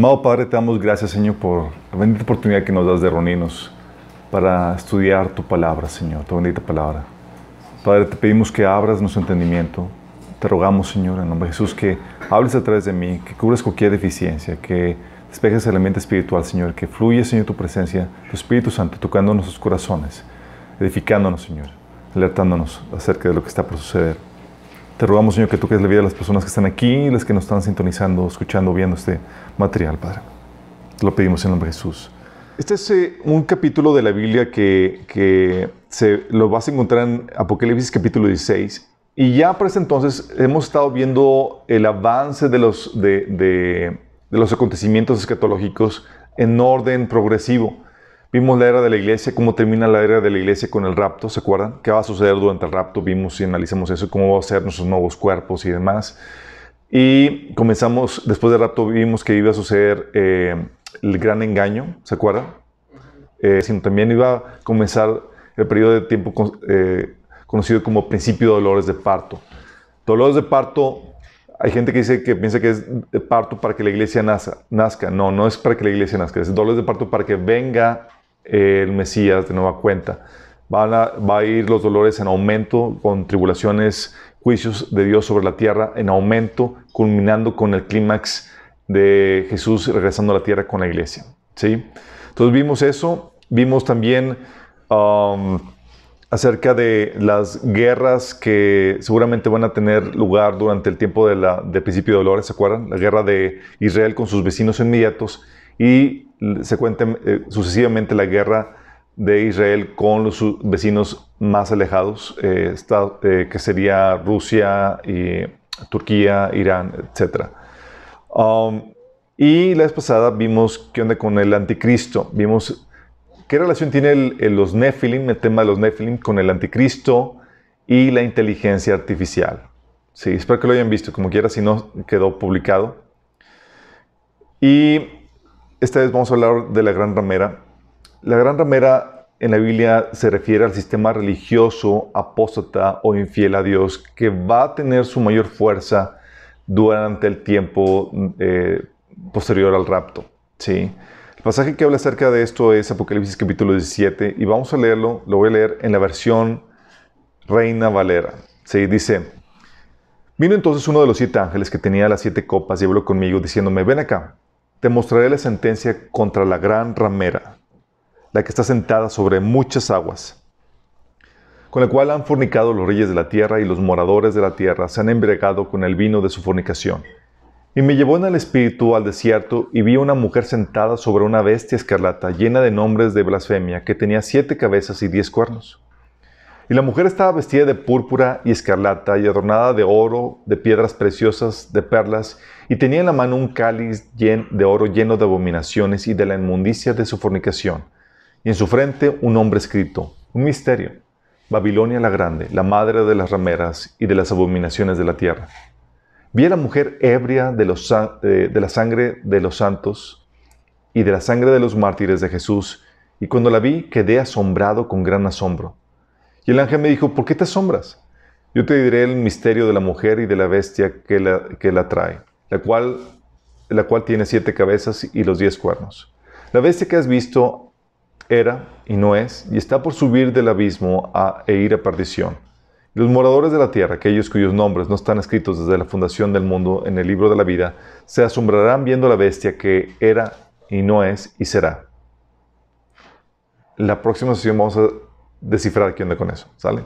Amado Padre, te damos gracias, Señor, por la bendita oportunidad que nos das de reunirnos para estudiar tu palabra, Señor, tu bendita palabra. Padre, te pedimos que abras nuestro entendimiento. Te rogamos, Señor, en nombre de Jesús, que hables a través de mí, que cubres cualquier deficiencia, que despejes el elemento espiritual, Señor, que fluya, Señor, tu presencia, tu Espíritu Santo, tocando nuestros corazones, edificándonos, Señor, alertándonos acerca de lo que está por suceder. Te rogamos, Señor, que toques la vida de las personas que están aquí las que nos están sintonizando, escuchando, viendo este material, Padre. Te lo pedimos en nombre de Jesús. Este es eh, un capítulo de la Biblia que, que se, lo vas a encontrar en Apocalipsis capítulo 16. Y ya por ese entonces hemos estado viendo el avance de los, de, de, los acontecimientos escatológicos en orden progresivo. Vimos la era de la iglesia, cómo termina la era de la iglesia con el rapto, ¿se acuerdan? ¿Qué va a suceder durante el rapto? Vimos y analizamos eso, cómo va a ser nuestros nuevos cuerpos y demás. Y comenzamos, después del rapto vimos que iba a suceder eh, el gran engaño, ¿se acuerdan? Eh, sino también iba a comenzar el periodo de tiempo eh, conocido como principio de dolores de parto. Dolores de parto, hay gente que dice que piensa que es de parto para que la iglesia nazca. No, no es para que la iglesia nazca, es dolores de parto para que venga el Mesías de nueva cuenta. Van a, va a ir los dolores en aumento, con tribulaciones, juicios de Dios sobre la tierra en aumento, culminando con el clímax de Jesús regresando a la tierra con la iglesia. ¿sí? Entonces vimos eso, vimos también um, acerca de las guerras que seguramente van a tener lugar durante el tiempo de del principio de dolores, ¿se acuerdan? La guerra de Israel con sus vecinos inmediatos y se cuenta eh, sucesivamente la guerra de Israel con los vecinos más alejados, eh, eh, que sería Rusia, y Turquía, Irán, etc. Um, y la vez pasada vimos qué onda con el anticristo. Vimos qué relación tiene el, los Nephilim, el tema de los Nephilim, con el anticristo y la inteligencia artificial. Sí, espero que lo hayan visto, como quiera, si no quedó publicado. Y esta vez vamos a hablar de la gran ramera. La gran ramera en la Biblia se refiere al sistema religioso apóstata o infiel a Dios que va a tener su mayor fuerza durante el tiempo eh, posterior al rapto. ¿sí? El pasaje que habla acerca de esto es Apocalipsis capítulo 17 y vamos a leerlo, lo voy a leer en la versión Reina Valera. ¿sí? Dice, vino entonces uno de los siete ángeles que tenía las siete copas y habló conmigo diciéndome, ven acá te mostraré la sentencia contra la gran ramera, la que está sentada sobre muchas aguas, con la cual han fornicado los reyes de la tierra y los moradores de la tierra se han embriagado con el vino de su fornicación. Y me llevó en el espíritu al desierto y vi una mujer sentada sobre una bestia escarlata llena de nombres de blasfemia que tenía siete cabezas y diez cuernos. Y la mujer estaba vestida de púrpura y escarlata y adornada de oro, de piedras preciosas, de perlas, y tenía en la mano un cáliz de oro lleno de abominaciones y de la inmundicia de su fornicación. Y en su frente un nombre escrito, un misterio, Babilonia la Grande, la madre de las rameras y de las abominaciones de la tierra. Vi a la mujer ebria de, los, de la sangre de los santos y de la sangre de los mártires de Jesús, y cuando la vi quedé asombrado con gran asombro. Y el ángel me dijo, ¿por qué te asombras? Yo te diré el misterio de la mujer y de la bestia que la, que la trae, la cual, la cual tiene siete cabezas y los diez cuernos. La bestia que has visto era y no es, y está por subir del abismo a, e ir a perdición. Los moradores de la tierra, aquellos cuyos nombres no están escritos desde la fundación del mundo en el libro de la vida, se asombrarán viendo la bestia que era y no es y será. La próxima sesión vamos a descifrar qué onda con eso, ¿sale?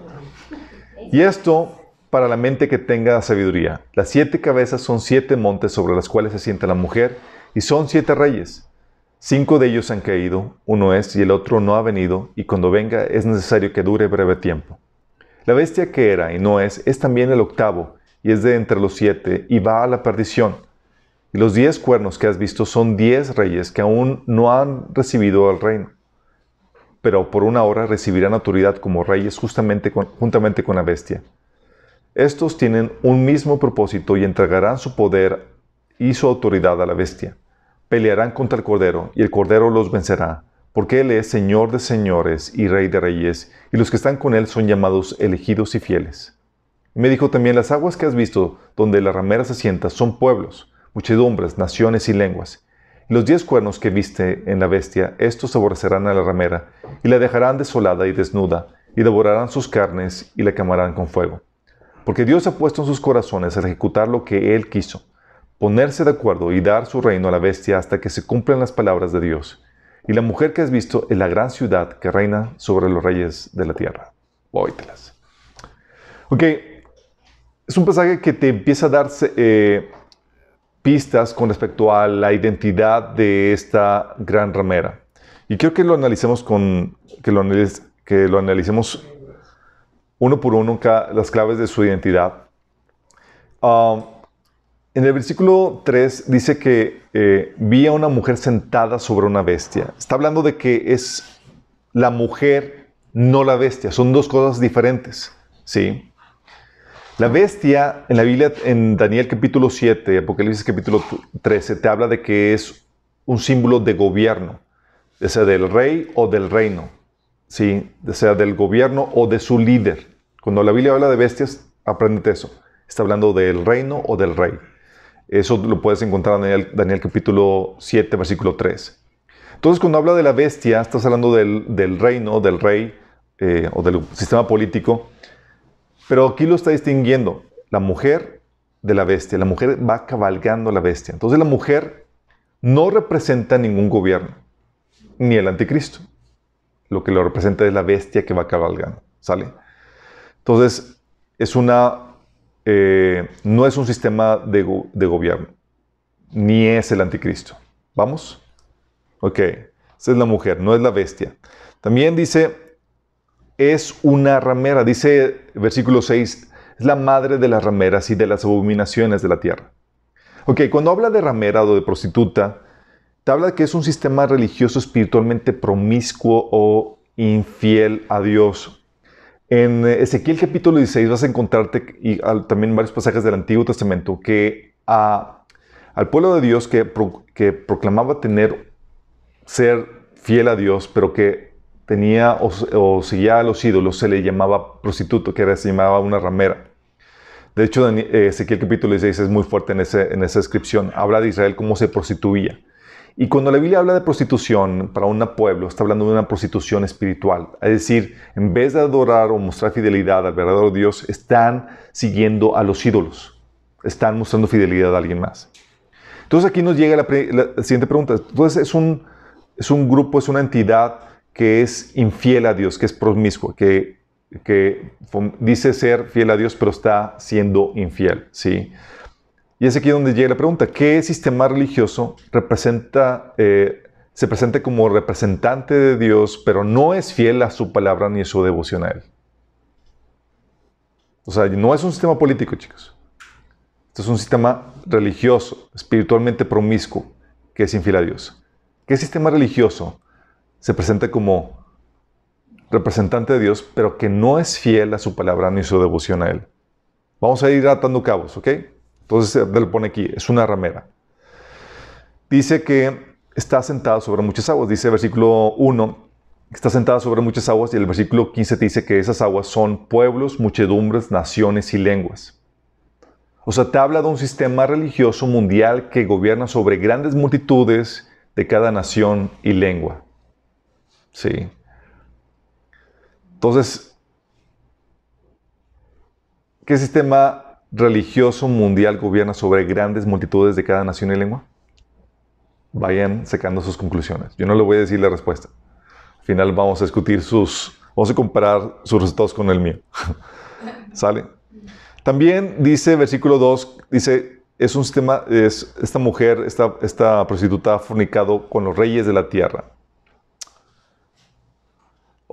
Y esto para la mente que tenga sabiduría. Las siete cabezas son siete montes sobre los cuales se sienta la mujer y son siete reyes. Cinco de ellos han caído, uno es y el otro no ha venido, y cuando venga es necesario que dure breve tiempo. La bestia que era y no es es también el octavo, y es de entre los siete, y va a la perdición. Y los diez cuernos que has visto son diez reyes que aún no han recibido el reino pero por una hora recibirán autoridad como reyes justamente juntamente con la bestia. Estos tienen un mismo propósito y entregarán su poder y su autoridad a la bestia. Pelearán contra el Cordero y el Cordero los vencerá, porque Él es Señor de señores y Rey de reyes, y los que están con Él son llamados elegidos y fieles. Me dijo también, las aguas que has visto, donde la ramera se sienta, son pueblos, muchedumbres, naciones y lenguas. los diez cuernos que viste en la bestia, estos aborrecerán a la ramera, y la dejarán desolada y desnuda, y devorarán sus carnes, y la quemarán con fuego. Porque Dios ha puesto en sus corazones a ejecutar lo que Él quiso, ponerse de acuerdo y dar su reino a la bestia hasta que se cumplan las palabras de Dios. Y la mujer que has visto es la gran ciudad que reina sobre los reyes de la tierra. Oítelas. Ok, es un pasaje que te empieza a darse eh, pistas con respecto a la identidad de esta gran ramera. Y quiero que lo analicemos con, que lo, que lo analicemos uno por uno las claves de su identidad. Um, en el versículo 3 dice que eh, vi a una mujer sentada sobre una bestia. Está hablando de que es la mujer, no la bestia. Son dos cosas diferentes. ¿sí? La bestia en la Biblia, en Daniel capítulo 7, Apocalipsis capítulo 13, te habla de que es un símbolo de gobierno, sea del rey o del reino, ¿sí? sea del gobierno o de su líder. Cuando la Biblia habla de bestias, aprende eso. Está hablando del reino o del rey. Eso lo puedes encontrar en Daniel, capítulo 7, versículo 3. Entonces, cuando habla de la bestia, estás hablando del, reino, del rey eh, o del sistema político pero aquí lo está distinguiendo la mujer de la bestia. La mujer va cabalgando la bestia. Entonces la mujer no representa ningún gobierno, ni el anticristo. Lo que lo representa es la bestia que va cabalgando. ¿Sale? Entonces, es una, eh, no es un sistema de, gobierno, ni es el anticristo. ¿Vamos? Ok, esa es la mujer, no es la bestia. También dice es una ramera. Dice versículo 6, es la madre de las rameras y de las abominaciones de la tierra. Ok, cuando habla de ramera o de prostituta, te habla que es un sistema religioso espiritualmente promiscuo o infiel a Dios. En Ezequiel capítulo 16 vas a encontrarte, y también en varios pasajes del Antiguo Testamento, que al pueblo de Dios que, proclamaba tener, ser fiel a Dios, pero que tenía o, seguía a los ídolos, se le llamaba prostituto, que era, se llamaba una ramera. De hecho, eh, Ezequiel capítulo 16 es muy fuerte en, en esa descripción. Habla de Israel cómo se prostituía. Y cuando la Biblia habla de prostitución para un pueblo, está hablando de una prostitución espiritual. Es decir, en vez de adorar o mostrar fidelidad al verdadero Dios, están siguiendo a los ídolos. Están mostrando fidelidad a alguien más. Entonces aquí nos llega la, la siguiente pregunta. Entonces es un, es un grupo, es una entidad que es infiel a Dios, que es promiscuo, que, que dice ser fiel a Dios, pero está siendo infiel, ¿sí? Y es aquí donde llega la pregunta, ¿qué sistema religioso representa, eh, se presenta como representante de Dios, pero no es fiel a su palabra ni a su devoción a Él? O sea, no es un sistema político, chicos. Esto es un sistema religioso, espiritualmente promiscuo, que es infiel a Dios. ¿Qué sistema religioso se presenta como representante de Dios, pero que no es fiel a su palabra ni su devoción a Él. Vamos a ir atando cabos, ¿ok? Entonces él pone aquí, es una ramera. Dice que está sentada sobre muchas aguas. Dice versículo 1, está sentada sobre muchas aguas y el versículo 15 te dice que esas aguas son pueblos, muchedumbres, naciones y lenguas. O sea, te habla de un sistema religioso mundial que gobierna sobre grandes multitudes de cada nación y lengua. Sí. Entonces, ¿qué sistema religioso mundial gobierna sobre grandes multitudes de cada nación y lengua? Vayan secando sus conclusiones. Yo no le voy a decir la respuesta. Al final vamos a discutir sus, vamos a comparar sus resultados con el mío. ¿Sale? También dice, versículo 2, dice, es un sistema, es, esta mujer, esta, esta prostituta ha fornicado con los reyes de la tierra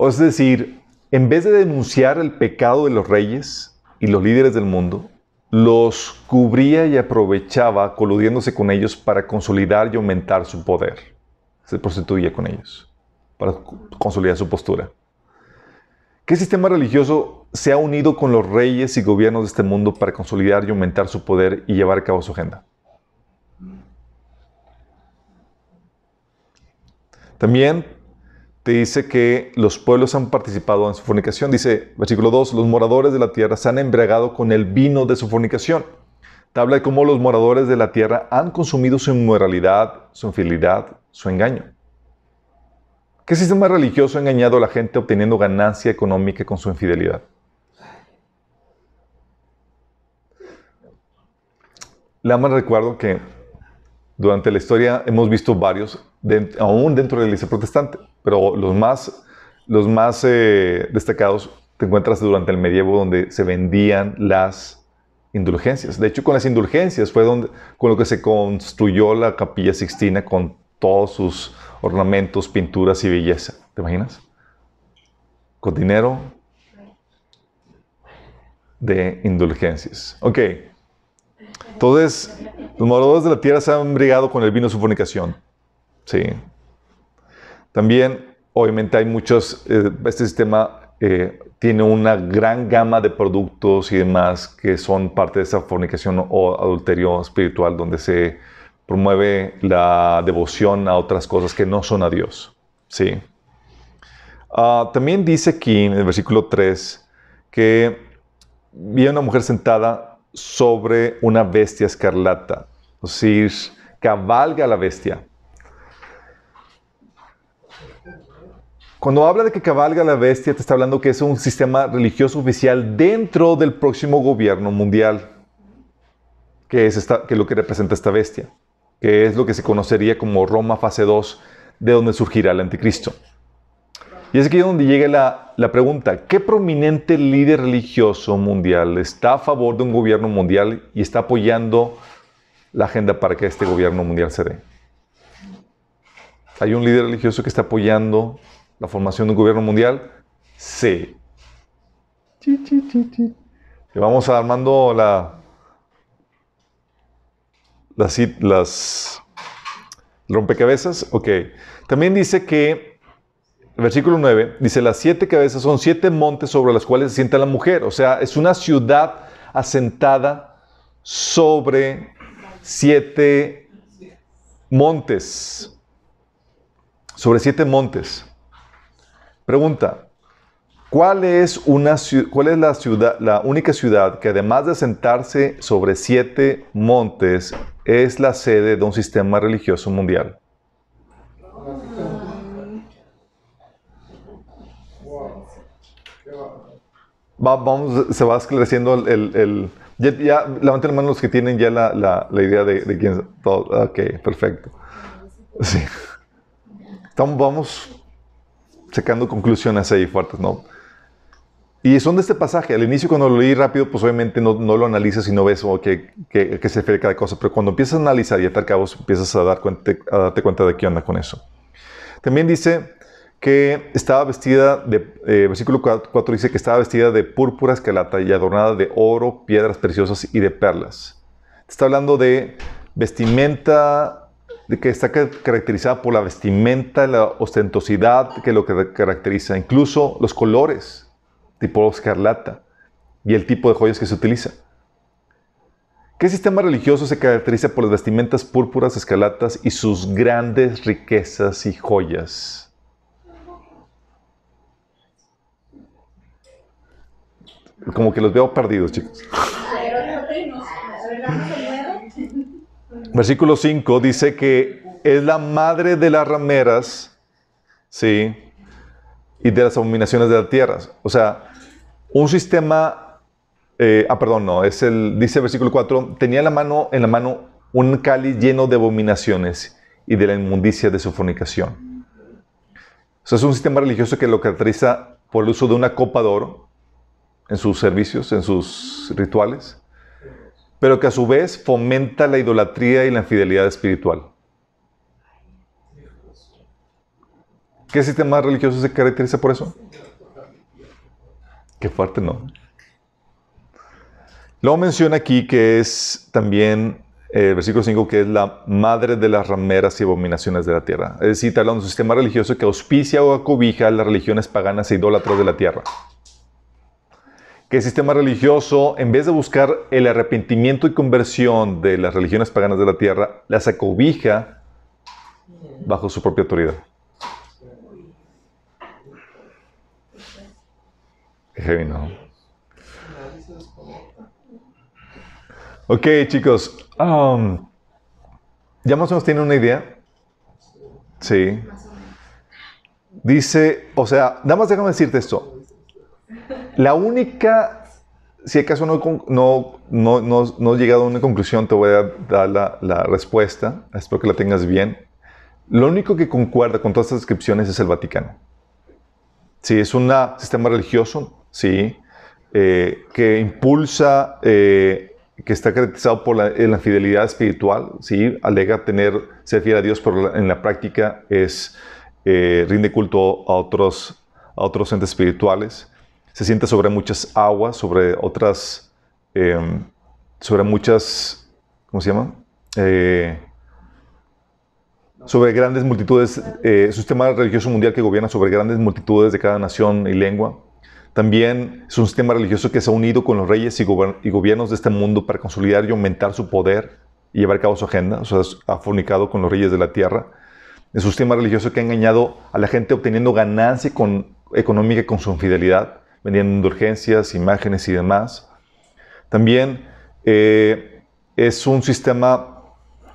es decir, en vez de denunciar el pecado de los reyes y los líderes del mundo, los cubría y aprovechaba coludiéndose con ellos para consolidar y aumentar su poder. Se prostituía con ellos para consolidar su postura. ¿Qué sistema religioso se ha unido con los reyes y gobiernos de este mundo para consolidar y aumentar su poder y llevar a cabo su agenda? También te dice que los pueblos han participado en su fornicación. Dice, versículo 2, los moradores de la tierra se han embriagado con el vino de su fornicación. Te habla de cómo los moradores de la tierra han consumido su inmoralidad, su infidelidad, su engaño. ¿Qué sistema religioso ha engañado a la gente obteniendo ganancia económica con su infidelidad? La más recuerdo que durante la historia hemos visto varios, aún dentro de la iglesia protestante, pero los más, los más eh, destacados te encuentras durante el medievo donde se vendían las indulgencias. De hecho, con las indulgencias fue donde, con lo que se construyó la capilla sixtina con todos sus ornamentos, pinturas y belleza. ¿Te imaginas? Con dinero de indulgencias. Ok. Entonces, los moradores de la tierra se han brigado con el vino de su fornicación. Sí. También, obviamente, hay muchos. Eh, este sistema eh, tiene una gran gama de productos y demás que son parte de esa fornicación o adulterio espiritual, donde se promueve la devoción a otras cosas que no son a Dios. Sí. Ah, también dice aquí en el versículo 3 que vi a una mujer sentada sobre una bestia escarlata, es decir, cabalga la bestia. Cuando habla de que cabalga la bestia, te está hablando que es un sistema religioso oficial dentro del próximo gobierno mundial, que es, esta, que es lo que representa esta bestia, que es lo que se conocería como Roma fase 2, de donde surgirá el anticristo. Y es aquí donde llega la, la pregunta, ¿qué prominente líder religioso mundial está a favor de un gobierno mundial y está apoyando la agenda para que este gobierno mundial se dé? ¿Hay un líder religioso que está apoyando la formación de un gobierno mundial? Sí. Vamos armando la, las, las rompecabezas. Ok. También dice que, versículo 9, dice, las siete cabezas son siete montes sobre los cuales se sienta la mujer. O sea, es una ciudad asentada sobre siete montes. Sobre siete montes. Pregunta, ¿cuál es, una, ¿cuál es la, ciudad, la única ciudad que además de sentarse sobre siete montes es la sede de un sistema religioso mundial? vamos, se va esclareciendo el... el, ya, levanten la mano los que tienen ya la, la, la idea de, de quién... Todo, ok, perfecto. Sí. Estamos, vamos sacando conclusiones ahí fuertes, ¿no? Y son de este pasaje. Al inicio, cuando lo leí rápido, pues obviamente no, no lo analizas y no ves oh, qué, qué, se refiere cada cosa. Pero cuando empiezas a analizar y atar cabos, empiezas a, dar cuenta, a darte cuenta de qué onda con eso. También dice que estaba vestida de, eh, versículo 4 dice que estaba vestida de púrpura escalata y adornada de oro, piedras preciosas y de perlas. Está hablando de vestimenta que está caracterizada por la vestimenta, la ostentosidad que lo que caracteriza, incluso los colores, tipo escarlata, y el tipo de joyas que se utiliza. ¿Qué sistema religioso se caracteriza por las vestimentas púrpuras, escarlatas y sus grandes riquezas y joyas? Como que los veo perdidos, chicos. Versículo 5 dice que es la madre de las rameras, ¿sí? Y de las abominaciones de la tierra. O sea, un sistema, eh, ah, perdón, no, es el, dice el versículo 4, tenía la mano, en la mano un cáliz lleno de abominaciones y de la inmundicia de su fornicación. O sea, es un sistema religioso que lo caracteriza por el uso de una copa de oro en sus servicios, en sus rituales pero que a su vez fomenta la idolatría y la infidelidad espiritual. ¿Qué sistema religioso se caracteriza por eso? Qué fuerte, ¿no? Luego menciona aquí que es también, eh, versículo 5, que es la madre de las rameras y abominaciones de la tierra. Es decir, está hablando de un sistema religioso que auspicia o acobija las religiones paganas e idólatras de la tierra que el sistema religioso, en vez de buscar el arrepentimiento y conversión de las religiones paganas de la tierra, las acobija bajo su propia autoridad. Ok, chicos. um, ¿Ya más o menos tienen una idea? Sí. Dice, o sea, nada más déjame decirte esto. La única, si acaso no, no, no, no, no he llegado a una conclusión, te voy a dar la, respuesta. Espero que la tengas bien. Lo único que concuerda con todas estas descripciones es el Vaticano. Sí, es un sistema religioso, sí, eh, que impulsa, eh, que está caracterizado por la, eh, la fidelidad espiritual, sí, alega tener, ser fiel a Dios, pero en la práctica es, rinde culto a otros, a otros entes espirituales, se sienta sobre muchas aguas, sobre otras, eh, sobre muchas, ¿cómo se llama? Eh, sobre grandes multitudes, eh, es un sistema religioso mundial que gobierna sobre grandes multitudes de cada nación y lengua. También es un sistema religioso que se ha unido con los reyes y, gobiernos de este mundo para consolidar y aumentar su poder y llevar a cabo su agenda. O sea, ha fornicado con los reyes de la tierra. Es un sistema religioso que ha engañado a la gente obteniendo ganancia con, económica con su infidelidad, vendiendo indulgencias, imágenes y demás. También eh, es un sistema,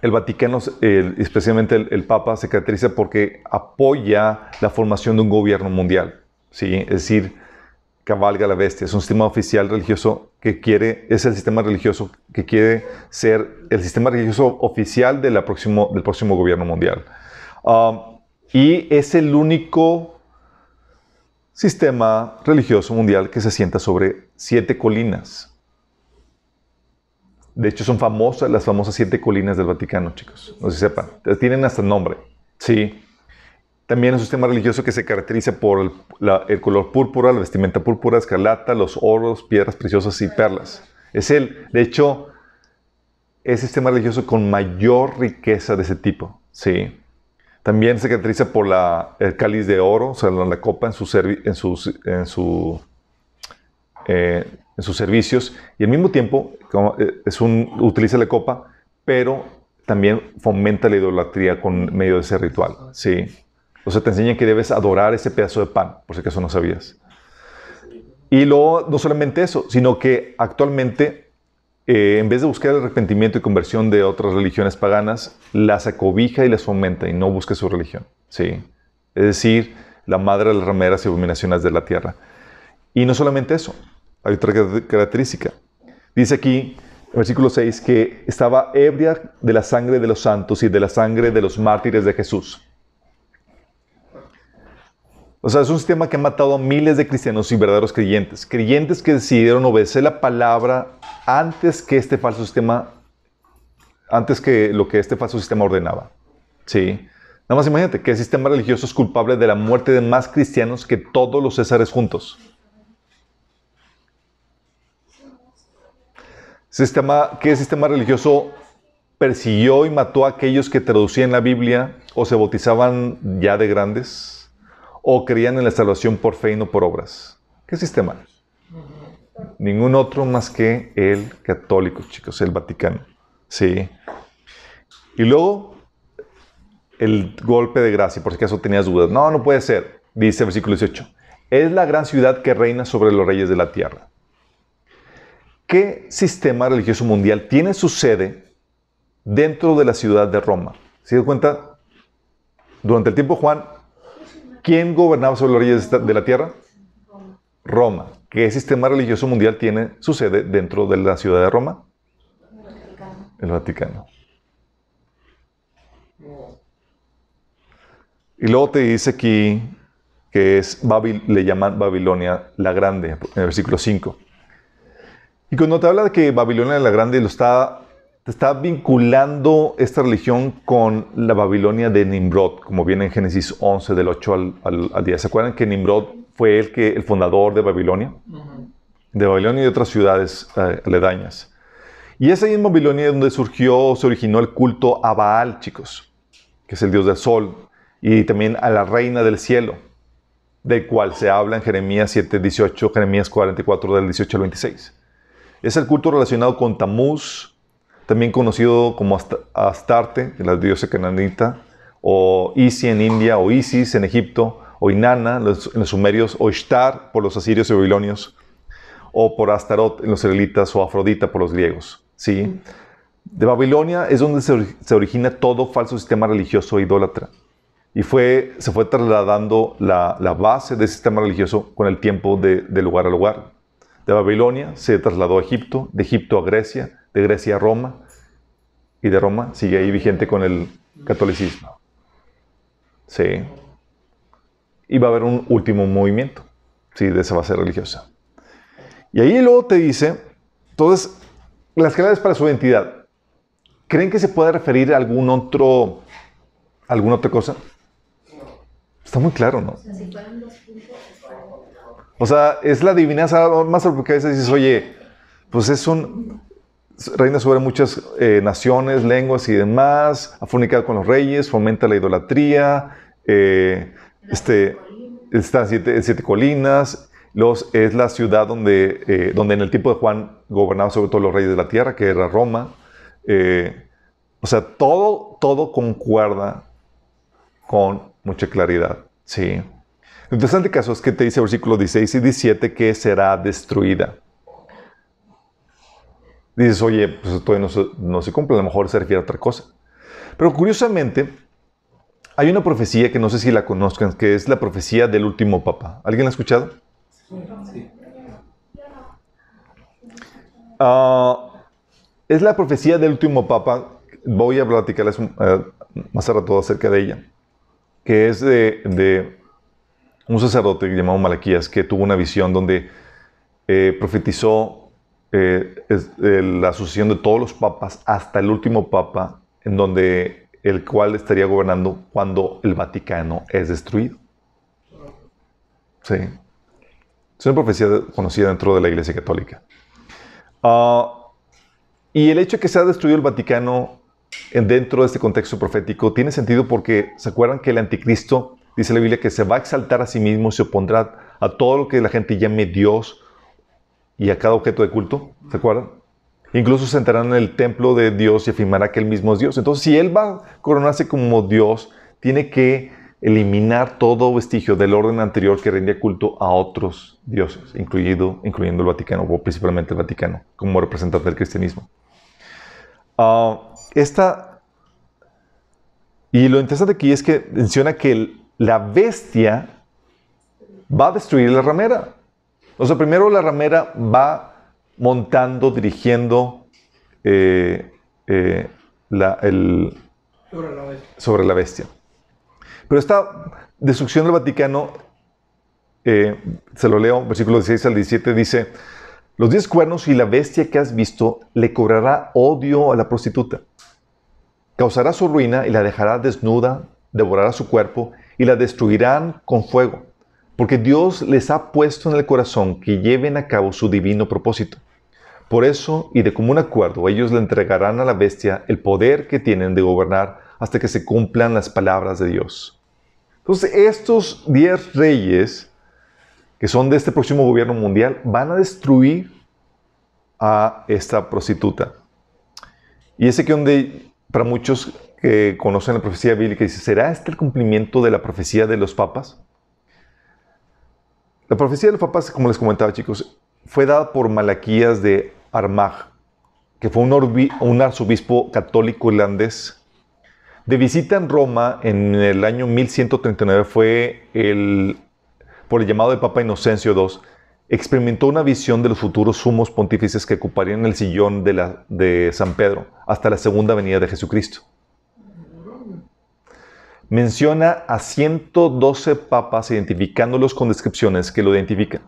el Vaticano, el- especialmente el, el Papa, se caracteriza porque apoya la formación de un gobierno mundial. ¿sí? Es decir, cabalga la bestia. Es un sistema oficial religioso que quiere, es el sistema religioso que quiere ser el sistema religioso oficial de la próximo, del próximo gobierno mundial. Um, y es el único sistema religioso mundial que se sienta sobre siete colinas. De hecho, son famosas las famosas siete colinas del Vaticano, chicos. No si sepan. Tienen hasta nombre. Sí. También es un sistema religioso que se caracteriza por el color púrpura, la vestimenta púrpura, escarlata, los oros, piedras preciosas y perlas. Es el, de hecho, es el sistema religioso con mayor riqueza de ese tipo. Sí. También se caracteriza por el cáliz de oro, o sea, la, copa eh, en sus servicios. Y al mismo tiempo, eh, es un, utiliza la copa, pero también fomenta la idolatría con medio de ese ritual. Sí. O sea, te enseña que debes adorar ese pedazo de pan, por si acaso no sabías. Y luego, no solamente eso, sino que actualmente, eh, en vez de buscar el arrepentimiento y conversión de otras religiones paganas, las acobija y las fomenta y no busca su religión. Sí. Es decir, la madre de las rameras y abominaciones de la tierra. Y no solamente eso, hay otra car- característica. Dice aquí, en versículo 6, que estaba ebria de la sangre de los santos y de la sangre de los mártires de Jesús. O sea, es un sistema que ha matado a miles de cristianos y verdaderos creyentes. Creyentes que decidieron obedecer la palabra antes que este falso sistema, antes que lo que este falso sistema ordenaba. Sí. Nada más imagínate que el sistema religioso es culpable de la muerte de más cristianos que todos los césares juntos. Sistema, ¿Qué sistema religioso persiguió y mató a aquellos que traducían la Biblia o se bautizaban ya de grandes o creían en la salvación por fe y no por obras? ¿Qué sistema? Ningún otro más que el católico, chicos, el Vaticano. Sí. Y luego, el golpe de gracia, por si acaso tenías dudas. No, no puede ser. Dice el versículo 18. Es la gran ciudad que reina sobre los reyes de la tierra. ¿Qué sistema religioso mundial tiene su sede dentro de la ciudad de Roma? ¿Se dan cuenta? Durante el tiempo Juan, ¿quién gobernaba sobre los reyes de la tierra? Roma. ¿Qué sistema religioso mundial tiene su sede dentro de la ciudad de Roma? El Vaticano. Y luego te dice aquí que es le llaman Babilonia la Grande, en el versículo 5. Y cuando te habla de que Babilonia la Grande lo está, te está vinculando esta religión con la Babilonia de Nimrod, como viene en Génesis 11, del 8 al, al, al 10. ¿Se acuerdan que Nimrod fue el, que, el fundador de Babilonia? De Babilonia y de otras ciudades eh, aledañas. Y es ahí en Babilonia donde surgió, se originó el culto a Baal, chicos, que es el dios del sol, y también a la reina del cielo, del cual se habla en Jeremías 7, 18, Jeremías 44, del 18 al 26. Es el culto relacionado con Tamuz, también conocido como Ast- Astarte, la diosa cananita, o Isi en India, o Isis en Egipto, o Inanna en los, sumerios, o Ishtar por los asirios y babilonios, o por Astarot en los israelitas, o Afrodita por los griegos. ¿sí? De Babilonia es donde se, origina todo falso sistema religioso e idólatra. Y fue, se fue trasladando la, base del sistema religioso con el tiempo de, de, lugar a lugar. De Babilonia se trasladó a Egipto, de Egipto a Grecia, de Grecia a Roma, y de Roma sigue ahí vigente con el catolicismo. Sí. Y va a haber un último movimiento, sí, de esa base religiosa. Y ahí luego te dice, entonces, las claves para su identidad. ¿Creen que se puede referir a algún otro, alguna otra cosa? Está muy claro, ¿no? O sea, es la divinidad más porque a veces dices, oye, pues es un, reina sobre muchas eh, naciones, lenguas y demás, ha con los reyes, fomenta la idolatría, eh, este, está en siete, colinas, es la ciudad donde, eh, donde en el tiempo de Juan gobernaban sobre todo los reyes de la tierra, que era Roma. o sea, todo, todo concuerda con mucha claridad. Sí. Interesante caso es que te dice el versículo 16 y 17 que será destruida dices, oye, pues todavía no se, cumple, a lo mejor se refiere a otra cosa. Pero curiosamente, hay una profecía que no sé si la conozcan, que es la profecía del último papa. ¿Alguien la ha escuchado? Sí. Ah, es la profecía del último papa. Voy a platicarles uh, más a rato acerca de ella. Que es de, un sacerdote llamado Malaquías que tuvo una visión donde eh, profetizó eh, es la sucesión de todos los papas hasta el último papa, en donde el cual estaría gobernando cuando el Vaticano es destruido. Sí. Es una profecía conocida dentro de la Iglesia Católica. Ah, y el hecho de que se ha destruido el Vaticano dentro de este contexto profético tiene sentido porque se acuerdan que el anticristo, dice la Biblia, que se va a exaltar a sí mismo, se opondrá a todo lo que la gente llame Dios y a cada objeto de culto, ¿se acuerdan? Incluso se entrará en el templo de Dios y afirmará que él mismo es Dios. Entonces, si él va a coronarse como Dios, tiene que eliminar todo vestigio del orden anterior que rendía culto a otros dioses, incluido, incluyendo el Vaticano, o principalmente el Vaticano, como representante del cristianismo. Ah, esta, y lo interesante aquí es que menciona que la bestia va a destruir la ramera. O sea, primero la ramera va montando, dirigiendo eh, eh, sobre, la bestia. Pero esta destrucción del Vaticano, eh, se lo leo, versículo 16 al 17, dice, los diez cuernos y la bestia que has visto le cobrará odio a la prostituta. Causará su ruina y la dejará desnuda, devorará su cuerpo y la destruirán con fuego porque Dios les ha puesto en el corazón que lleven a cabo su divino propósito. Por eso, y de común acuerdo, ellos le entregarán a la bestia el poder que tienen de gobernar hasta que se cumplan las palabras de Dios. Entonces, estos diez reyes, que son de este próximo gobierno mundial, van a destruir a esta prostituta. Y ese que donde, para muchos que conocen la profecía bíblica, dice, ¿será este el cumplimiento de la profecía de los papas? La profecía de los papás, como les comentaba chicos, fue dada por Malaquías de Armagh, que fue un, arzobispo católico irlandés. De visita en Roma en el año 1139 fue el, por el llamado de Papa Inocencio II, experimentó una visión de los futuros sumos pontífices que ocuparían el sillón de San Pedro hasta la segunda venida de Jesucristo menciona a 112 papas identificándolos con descripciones que lo identifican.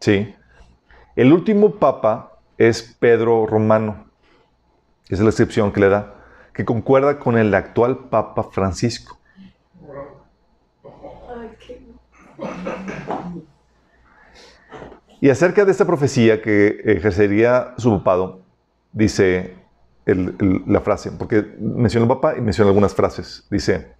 ¿sí? El último papa es Pedro Romano. Esa es la descripción que le da, que concuerda con el actual papa Francisco. Y acerca de esta profecía que ejercería su papado, dice la frase, porque menciona el papa y menciona algunas frases. Dice,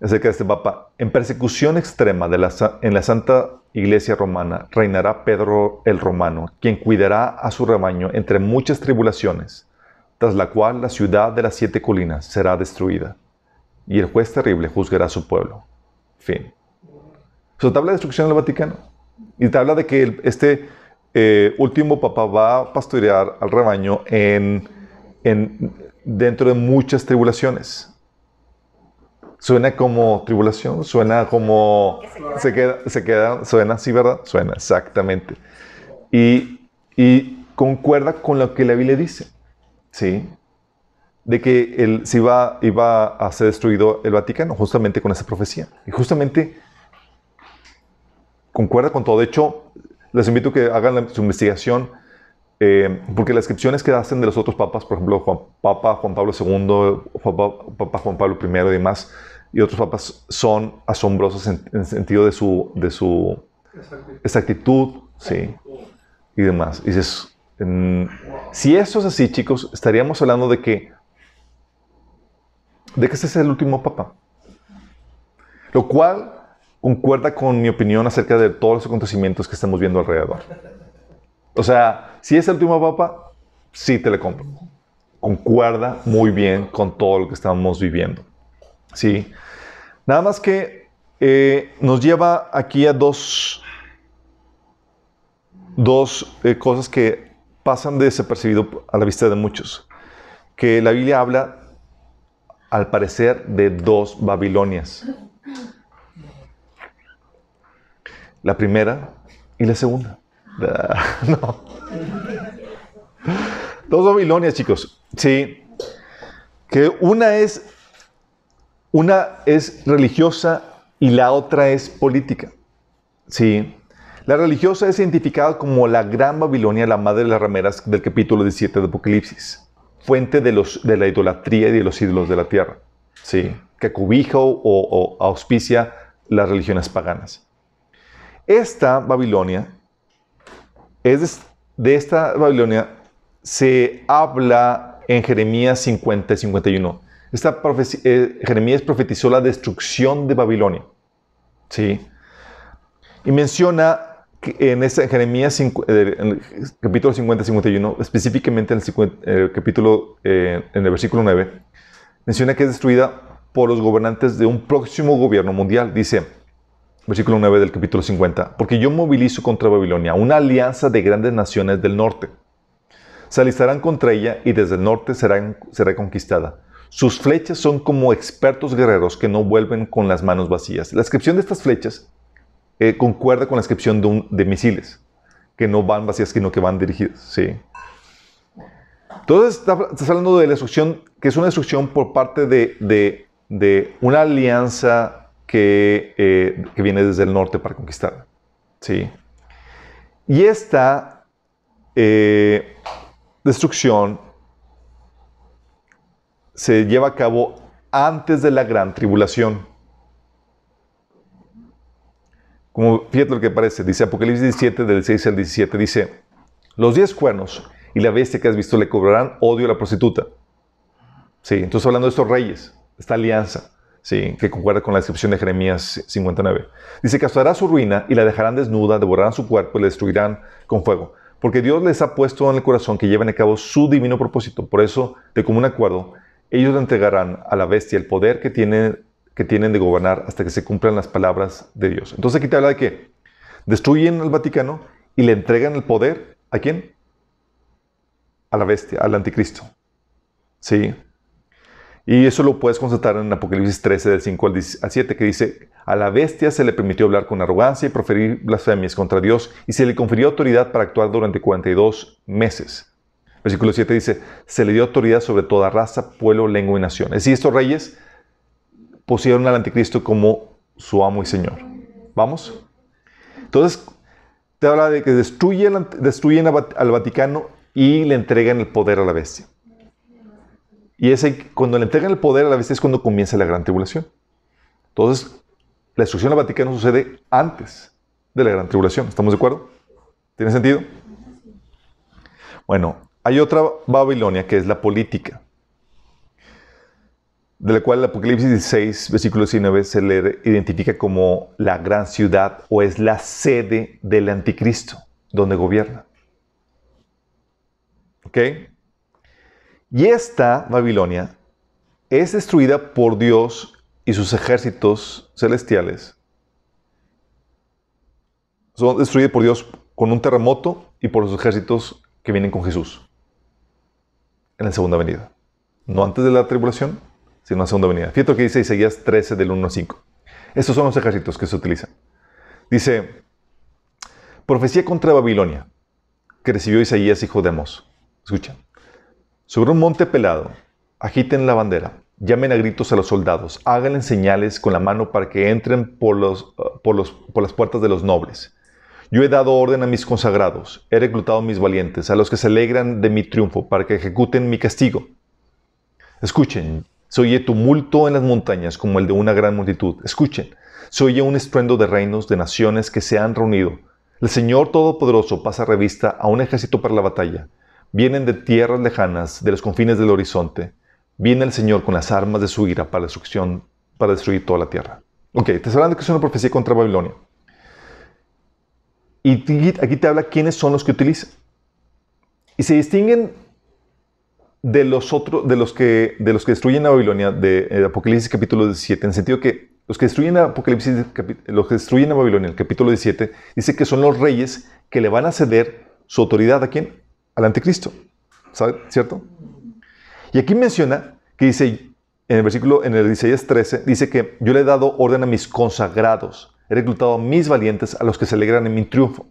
acerca de este papa. En persecución extrema de la, en la Santa Iglesia Romana reinará Pedro el Romano, quien cuidará a su rebaño entre muchas tribulaciones, tras la cual la ciudad de las siete colinas será destruida, y el juez terrible juzgará a su pueblo. Fin. Eso te habla de destrucción del Vaticano. Y te habla de que este eh, último papa va a pastorear al rebaño en en, dentro de muchas tribulaciones. Suena como tribulación, suena como se queda, se queda, suena así, ¿verdad? Suena, exactamente. Y, y concuerda con lo que la Biblia dice, ¿sí? De que el, se iba, iba a ser destruido el Vaticano, justamente con esa profecía. Y justamente concuerda con todo. De hecho, les invito a que hagan su investigación, eh, porque las descripciones que hacen de los otros papas, por ejemplo, Juan, Papa Juan Pablo II, Papa, Juan Pablo I y demás, y otros papas son asombrosos en, el sentido de su, de su exactitud, sí, y demás. Y dices, si eso es así, chicos, estaríamos hablando de que, de que este es el último papa. Lo cual concuerda con mi opinión acerca de todos los acontecimientos que estamos viendo alrededor. O sea, si es el último papa, sí te le compro. Concuerda muy bien con todo lo que estamos viviendo. Sí. Nada más que eh, nos lleva aquí a dos, dos eh, cosas que pasan desapercibido a la vista de muchos. Que la Biblia habla, al parecer, de dos Babilonias. La primera y la segunda. no. Dos Babilonias, chicos. Sí. Que una es, una es religiosa y la otra es política. Sí. La religiosa es identificada como la gran Babilonia, la madre de las rameras del capítulo 17 de Apocalipsis, fuente de, de la idolatría y de los ídolos de la tierra, ¿sí? que cobija o auspicia las religiones paganas. Esta Babilonia, es de, esta Babilonia se habla en Jeremías 50 y 51. Esta eh, Jeremías profetizó la destrucción de Babilonia. ¿Sí? Y menciona que en, ese, Jeremías eh, capítulo 50 y 51, específicamente en el, capítulo, eh, en el versículo 9, menciona que es destruida por los gobernantes de un próximo gobierno mundial. Dice, versículo 9 del capítulo 50, porque yo movilizo contra Babilonia una alianza de grandes naciones del norte. Se alistarán contra ella y desde el norte serán, será conquistada. Sus flechas son como expertos guerreros que no vuelven con las manos vacías. La descripción de estas flechas eh, concuerda con la descripción de, misiles, que no van vacías, sino que van dirigidas. ¿sí? Entonces, estás hablando de la destrucción, que es una destrucción por parte de, de, una alianza eh, que, viene desde el norte para conquistar. ¿sí? Y esta eh, destrucción se lleva a cabo antes de la gran tribulación. Como fíjate lo que parece, dice Apocalipsis 17, del 6 al 17, dice, los diez cuernos y la bestia que has visto le cobrarán odio a la prostituta. Sí, entonces hablando de estos reyes, esta alianza. Sí, que concuerda con la descripción de Jeremías 59. Dice causará su ruina y la dejarán desnuda, devorarán su cuerpo y la destruirán con fuego. Porque Dios les ha puesto en el corazón que lleven a cabo su divino propósito. Por eso, de común acuerdo, ellos le entregarán a la bestia el poder que tienen, de gobernar hasta que se cumplan las palabras de Dios. Entonces aquí te habla de que destruyen al Vaticano y le entregan el poder a quién? A la bestia, al anticristo. ¿Sí? Y eso lo puedes constatar en Apocalipsis 13, del 5 al 7, que dice, a la bestia se le permitió hablar con arrogancia y proferir blasfemias contra Dios, y se le confirió autoridad para actuar durante 42 meses. Versículo 7 dice, se le dio autoridad sobre toda raza, pueblo, lengua y nación. Es decir, estos reyes pusieron al anticristo como su amo y señor. ¿Vamos? Entonces, te habla de que destruyen, al Vaticano y le entregan el poder a la bestia. Y ese, cuando le entregan el poder a la bestia es cuando comienza la gran tribulación. Entonces, la destrucción del Vaticano sucede antes de la gran tribulación. ¿Estamos de acuerdo? ¿Tiene sentido? Bueno, hay otra Babilonia que es la política, de la cual el Apocalipsis 16, versículo 19, se le identifica como la gran ciudad o es la sede del anticristo, donde gobierna. ¿Ok? Y esta Babilonia es destruida por Dios y sus ejércitos celestiales. Son destruidas por Dios con un terremoto y por los ejércitos que vienen con Jesús. En la segunda venida. No antes de la tribulación, sino en la segunda venida. Fíjate lo que dice Isaías 13 del 1 al 5. Estos son los ejércitos que se utilizan. Dice, profecía contra Babilonia, que recibió Isaías hijo de Amos. Escucha. Sobre un monte pelado, agiten la bandera, llamen a gritos a los soldados, háganle señales con la mano para que entren por, los, por, los, por las puertas de los nobles. Yo he dado orden a mis consagrados, he reclutado a mis valientes, a los que se alegran de mi triunfo, para que ejecuten mi castigo. Escuchen, se oye tumulto en las montañas como el de una gran multitud. Escuchen, se oye un estruendo de reinos, de naciones que se han reunido. El Señor Todopoderoso pasa revista a un ejército para la batalla. Vienen de tierras lejanas, de los confines del horizonte. Viene el Señor con las armas de su ira para destrucción, para destruir toda la tierra. Ok, te que es una profecía contra Babilonia. Y aquí te habla quiénes son los que utilizan. Y se distinguen de los otros, de los que, de los que destruyen a Babilonia, de, eh, Apocalipsis capítulo 17, en el sentido que los que destruyen a Apocalipsis, los que destruyen a Babilonia, el capítulo 17, dice que son los reyes que le van a ceder su autoridad a quién? Al anticristo. ¿Sabe? ¿Cierto? Y aquí menciona que dice, en el versículo, en el Isaías 13, dice que yo le he dado orden a mis consagrados, he reclutado a mis valientes, a los que se alegran en mi triunfo.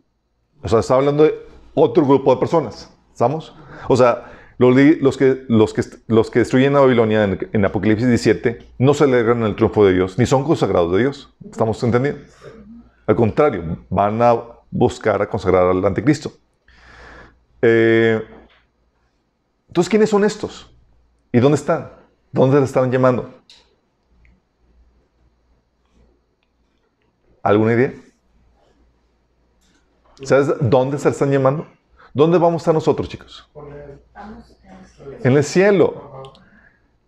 O sea, está hablando de otro grupo de personas. ¿Estamos? O sea, los, que, los, que, los que destruyen a Babilonia en, Apocalipsis 17 no se alegran en el triunfo de Dios, ni son consagrados de Dios. ¿Estamos entendiendo? Al contrario, van a buscar a consagrar al anticristo. Eh, entonces, ¿quiénes son estos? ¿Y dónde están? ¿Dónde le están llamando? ¿Alguna idea? ¿Sabes dónde se están llamando? ¿Dónde vamos a estar nosotros, chicos? En el cielo.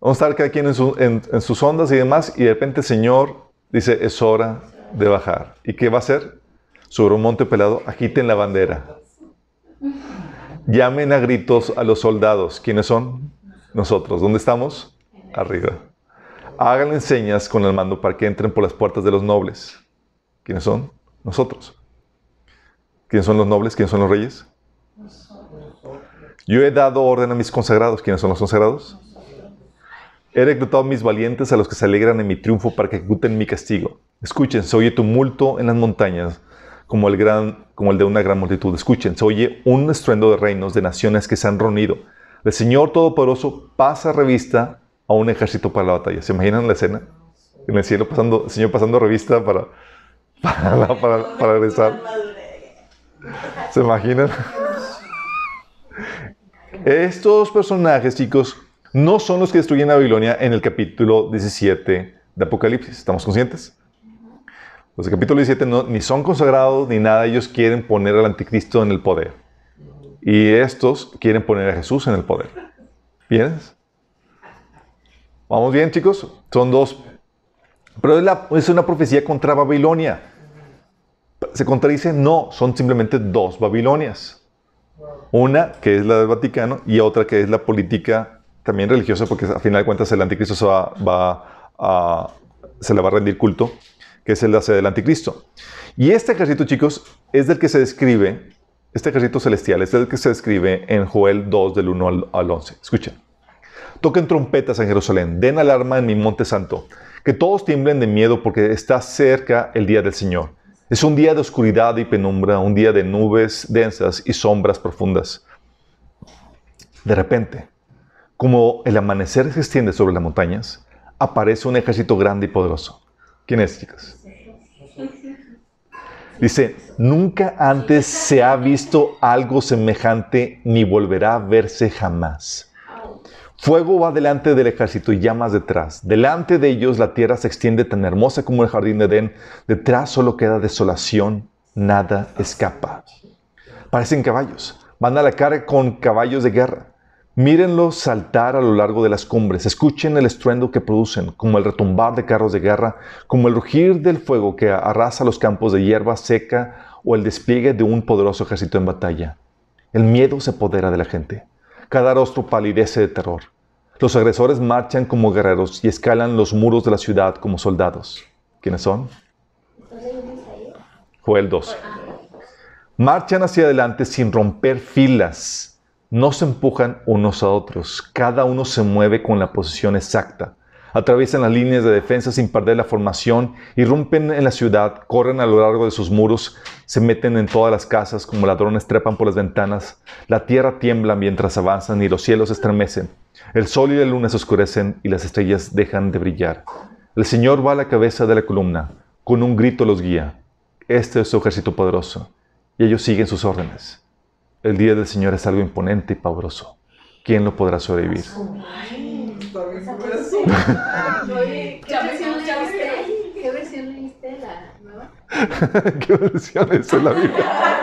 Vamos a estar cada quien en, sus ondas y demás, y de repente el Señor dice, es hora de bajar. ¿Y qué va a hacer? Sobre un monte pelado, agiten la bandera. Llamen a gritos a los soldados. ¿Quiénes son? Nosotros. ¿Dónde estamos? Arriba. Háganle señas con el mando para que entren por las puertas de los nobles. ¿Quiénes son? Nosotros. ¿Quiénes son los nobles? ¿Quiénes son los reyes? Yo he dado orden a mis consagrados. ¿Quiénes son los consagrados? He reclutado a mis valientes, a los que se alegran en mi triunfo para que ejecuten mi castigo. Escuchen, se oye tumulto en las montañas como el, gran, como el de una gran multitud. Escuchen, se oye un estruendo de reinos, de naciones que se han reunido. El Señor Todopoderoso pasa revista a un ejército para la batalla. ¿Se imaginan la escena? En el cielo, pasando, el Señor pasando revista para, para, para, para regresar. ¿Se imaginan? Estos personajes, chicos, no son los que destruyen a Babilonia en el capítulo 17 de Apocalipsis. ¿Estamos conscientes? Los del capítulo 17 no, ni son consagrados ni nada. Ellos quieren poner al anticristo en el poder. Y estos quieren poner a Jesús en el poder. ¿Bien? ¿Vamos bien, chicos? Son dos. Pero es, es una profecía contra Babilonia. ¿Se contradice? No, son simplemente dos Babilonias. Una que es la del Vaticano y otra que es la política también religiosa, porque a final de cuentas el anticristo se, va, a, se le va a rendir culto, que es el del anticristo. Y este ejército, chicos, es del que se describe, este ejército celestial es del que se describe en Joel 2 del 1 al, al 11. Escuchen. Toquen trompetas en Jerusalén, den alarma en mi monte santo, que todos tiemblen de miedo porque está cerca el día del Señor. Es un día de oscuridad y penumbra, un día de nubes densas y sombras profundas. De repente, como el amanecer se extiende sobre las montañas, aparece un ejército grande y poderoso. ¿Quién es, chicas? Dice, nunca antes se ha visto algo semejante ni volverá a verse jamás. Fuego va delante del ejército y llamas detrás. Delante de ellos la tierra se extiende tan hermosa como el jardín de Edén. Detrás solo queda desolación, nada escapa. Parecen caballos. Van a la cara con caballos de guerra. Mírenlos saltar a lo largo de las cumbres. Escuchen el estruendo que producen, como el retumbar de carros de guerra, como el rugir del fuego que arrasa los campos de hierba seca o el despliegue de un poderoso ejército en batalla. El miedo se apodera de la gente. Cada rostro palidece de terror. Los agresores marchan como guerreros y escalan los muros de la ciudad como soldados. ¿Quiénes son? Joel 2. Marchan hacia adelante sin romper filas. no se empujan unos a otros, cada uno se mueve con la posición exacta. Atraviesan las líneas de defensa sin perder la formación, irrumpen en la ciudad, corren a lo largo de sus muros, se meten en todas las casas como ladrones trepan por las ventanas. La tierra tiembla mientras avanzan y los cielos estremecen. El sol y la luna se oscurecen y las estrellas dejan de brillar. El Señor va a la cabeza de la columna, con un grito los guía. Este es su ejército poderoso, y ellos siguen sus órdenes. El día del Señor es algo imponente y pavoroso. ¿Quién lo podrá sobrevivir? ¿Qué versión leíste? ¿La nueva? ¿Qué versión es la Biblia? ¿La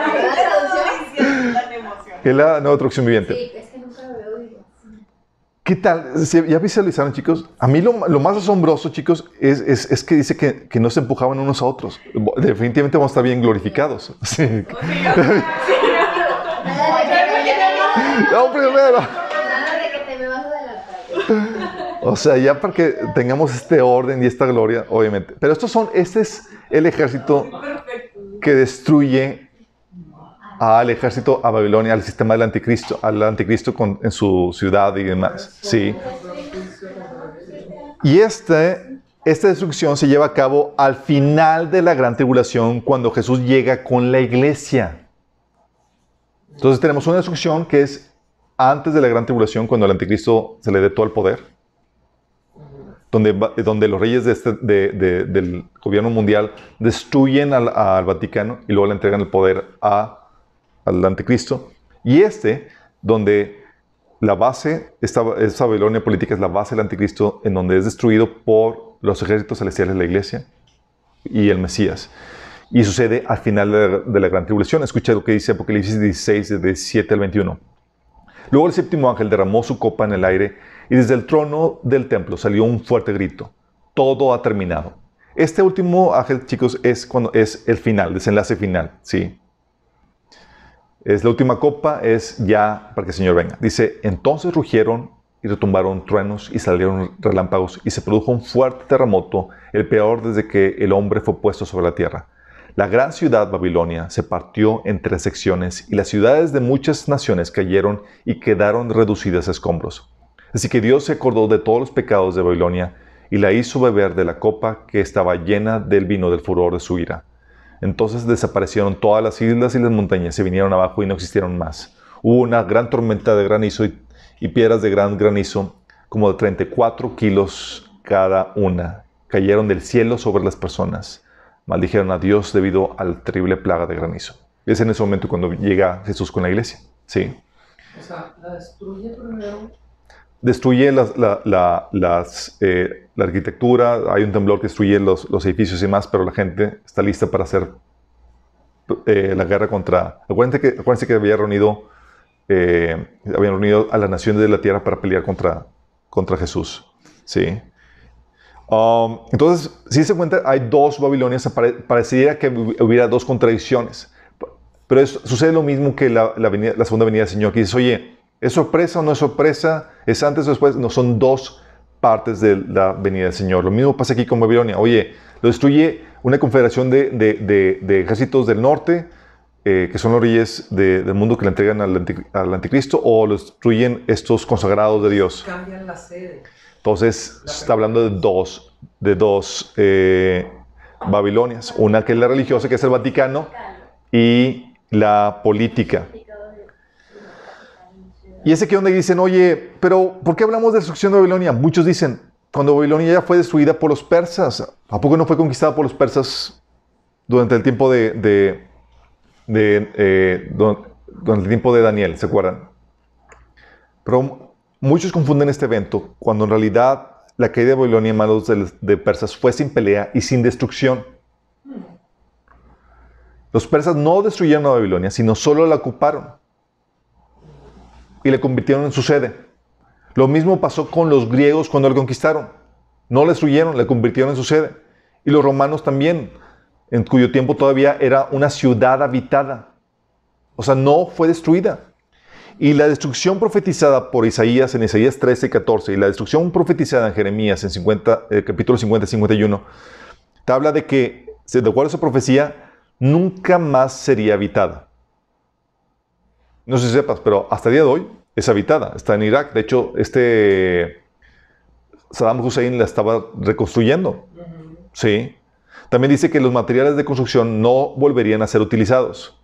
traducción? Es la nueva traducción viviente. Sí, es que nunca lo oído. ¿Qué tal? ¿Se- ¿Ya visualizaron, chicos? A mí lo, lo más asombroso, chicos, es, es- es que dice que, que no se empujaban unos a otros. Definitivamente vamos a estar bien glorificados. Sí. No, primero. Nada de que te me vas a adelantar. O sea, ya para que tengamos este orden y esta gloria, obviamente. Pero estos son, este es el ejército que destruye al ejército, a Babilonia, al sistema del anticristo, al anticristo con- en su ciudad y demás. Sí. Y este, esta destrucción se lleva a cabo al final de la gran tribulación, cuando Jesús llega con la iglesia. Entonces tenemos una destrucción que es antes de la gran tribulación, cuando al anticristo se le dé todo el poder, donde, donde los reyes de este- de- del gobierno mundial destruyen al, al Vaticano y luego le entregan el poder a, al anticristo. Y este, donde la base, esta, esta Babilonia política es la base del anticristo, en donde es destruido por los ejércitos celestiales de la iglesia y el Mesías. Y sucede al final de la, de la gran tribulación. Escucha lo que dice Apocalipsis 16, de 17 al 21. Luego el séptimo ángel derramó su copa en el aire y desde el trono del templo salió un fuerte grito. Todo ha terminado. Este último ángel, chicos, es cuando es el final, desenlace final, sí. Es la última copa, es ya para que el Señor venga. Dice, entonces rugieron y retumbaron truenos y salieron relámpagos y se produjo un fuerte terremoto, el peor desde que el hombre fue puesto sobre la tierra. La gran ciudad Babilonia se partió en tres secciones y las ciudades de muchas naciones cayeron y quedaron reducidas a escombros. Así que Dios se acordó de todos los pecados de Babilonia y la hizo beber de la copa que estaba llena del vino del furor de su ira. Entonces desaparecieron todas las islas y las montañas, se vinieron abajo y no existieron más. Hubo una gran tormenta de granizo y, piedras de gran granizo, como de 34 kilos cada una, cayeron del cielo sobre las personas. Maldijeron a Dios debido a la terrible plaga de granizo. Es en ese momento cuando llega Jesús con la iglesia. Sí. O sea, la destruye primero. Destruye la, la- las, eh, la arquitectura, hay un temblor que destruye los, los edificios y más, pero la gente está lista para hacer eh, la guerra contra... Acuérdense que, acuérdense que había reunido, eh, habían reunido a las naciones de la tierra para pelear contra, contra Jesús. ¿sí? Um, entonces, si se cuenta, hay dos Babilonias, pare- pareciera que hu- hubiera dos contradicciones. Pero es- sucede lo mismo que la, la venida- la segunda venida del Señor, que dices, oye, ¿es sorpresa o no es sorpresa? ¿Es antes o después? No, son dos partes de la venida del Señor. Lo mismo pasa aquí con Babilonia. Oye, lo destruye una confederación de, de- de- de ejércitos del norte, eh, que son los reyes de- del mundo que le entregan al, anti- al anticristo, o lo destruyen estos consagrados de Dios. Cambian la sede. Entonces, está hablando de dos, de dos eh, Babilonias. Una que es la religiosa, que es el Vaticano, y la política. Y es aquí donde dicen, oye, pero ¿por qué hablamos de destrucción de Babilonia? Muchos dicen, cuando Babilonia ya fue destruida por los persas, ¿a poco no fue conquistada por los persas durante el tiempo de, eh, du- durante el tiempo de Daniel? ¿Se acuerdan? Pero muchos confunden este evento cuando en realidad la caída de Babilonia en manos de, de persas fue sin pelea y sin destrucción. Los persas no destruyeron a Babilonia, sino solo la ocuparon y la convirtieron en su sede. Lo mismo pasó con los griegos cuando la conquistaron. No la destruyeron, la convirtieron en su sede. Y los romanos también, en cuyo tiempo todavía era una ciudad habitada. O sea, no fue destruida. Y la destrucción profetizada por Isaías en Isaías 13 y 14 y la destrucción profetizada en Jeremías en 50, eh, capítulo 50 y 51, te habla de que, de acuerdo a esa profecía, nunca más sería habitada. No sé si sepas, pero hasta el día de hoy es habitada, está en Irak. De hecho, este Saddam Hussein la estaba reconstruyendo. Sí. También dice que los materiales de construcción no volverían a ser utilizados.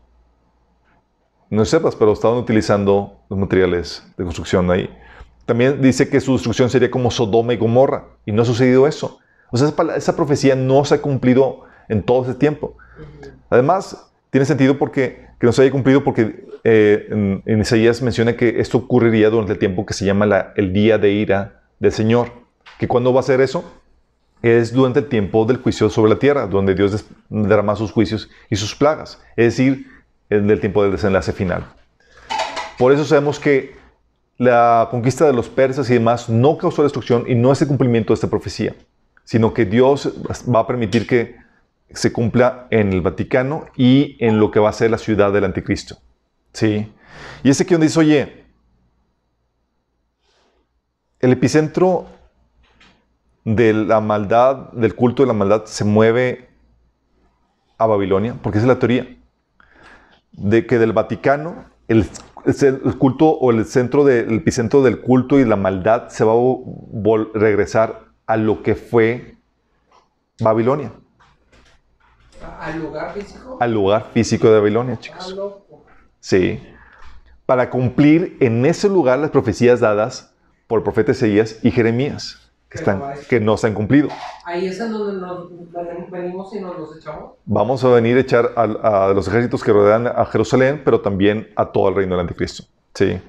No sepas, pero estaban utilizando los materiales de construcción ahí. También dice que su destrucción sería como Sodoma y Gomorra. Y no ha sucedido eso. O sea, esa, profecía no se ha cumplido en todo ese tiempo. Además, tiene sentido porque que no se haya cumplido porque eh, en, Isaías menciona que esto ocurriría durante el tiempo que se llama el día de ira del Señor. ¿Que cuándo va a ser eso? Es durante el tiempo del juicio sobre la tierra, donde Dios derrama sus juicios y sus plagas. Es decir, en el tiempo del desenlace final. Por eso sabemos que la conquista de los persas y demás no causó destrucción y no es el cumplimiento de esta profecía, sino que Dios va a permitir que se cumpla en el Vaticano y en lo que va a ser la ciudad del anticristo. ¿Sí? Y ese que donde dice, oye, el epicentro de la maldad, del culto de la maldad, se mueve a Babilonia, porque esa es la teoría, de que del Vaticano el, culto o el centro del epicentro del culto y la maldad se va a regresar a lo que fue Babilonia. ¿Al lugar físico? Al lugar físico de Babilonia, chicos. Sí. Para cumplir en ese lugar las profecías dadas por el profeta Ezeías y Jeremías que, están, que no se han cumplido. Ahí es en donde nos venimos y nos los echamos. Vamos a venir a echar a, los ejércitos que rodean a Jerusalén, pero también a todo el reino del anticristo. Sí.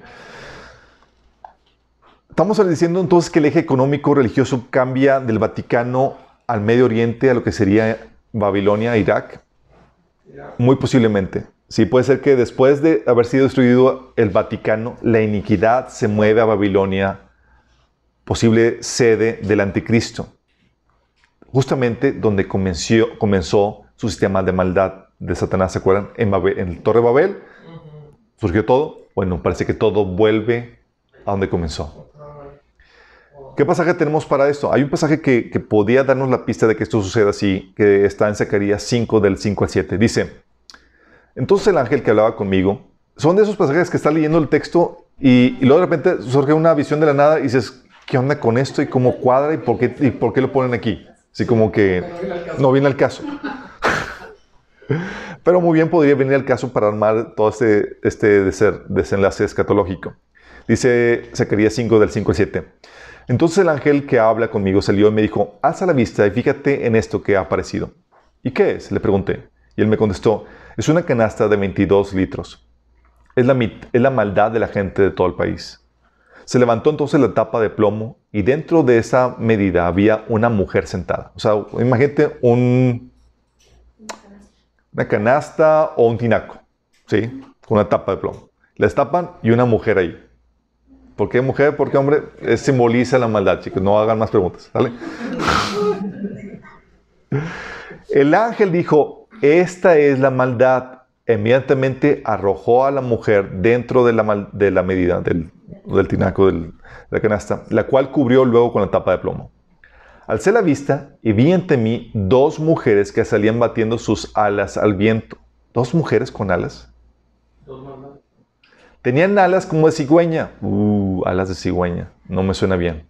Estamos diciendo entonces que el eje económico religioso cambia del Vaticano al Medio Oriente, a lo que sería Babilonia, Irak. Muy posiblemente. Sí, puede ser que después de haber sido destruido el Vaticano, la iniquidad se mueve a Babilonia, posible sede del anticristo, justamente donde comenzó, comenzó su sistema de maldad de Satanás, ¿se acuerdan? En, en el Torre Babel surgió todo. Bueno, parece que todo vuelve a donde comenzó. ¿Qué pasaje tenemos para esto? Hay un pasaje que, que podía darnos la pista de que esto suceda así, que está en Zacarías 5 del 5 al 7. Dice, entonces el ángel que hablaba conmigo, son de esos pasajes que está leyendo el texto y, y luego de repente surge una visión de la nada y dices, ¿qué onda con esto y cómo cuadra y por qué, y por qué lo ponen aquí? Así como que no viene al caso. Pero muy bien podría venir al caso para armar todo este, este desenlace escatológico. Dice Zacarías 5 del 5 al 7. Entonces el ángel que habla conmigo salió y me dijo, alza la vista y fíjate en esto que ha aparecido. ¿Y qué es? Le pregunté. Y él me contestó, es una canasta de 22 litros. Es la, es la maldad de la gente de todo el país. Se levantó entonces la tapa de plomo y dentro de esa medida había una mujer sentada. O sea, imagínate un, una canasta o un tinaco, ¿sí? Con una tapa de plomo. La destapan y una mujer ahí. ¿Por qué mujer? Porque hombre simboliza la maldad, chicos. No hagan más preguntas, ¿vale? El ángel dijo, esta es la maldad. Inmediatamente arrojó a la mujer dentro de la, de la medida, del, tinaco de la canasta, la cual cubrió luego con la tapa de plomo. Alcé la vista y vi ante mí dos mujeres que salían batiendo sus alas al viento. ¿Dos mujeres con alas? Tenían alas como de cigüeña. Uh, alas de cigüeña. No me suena bien.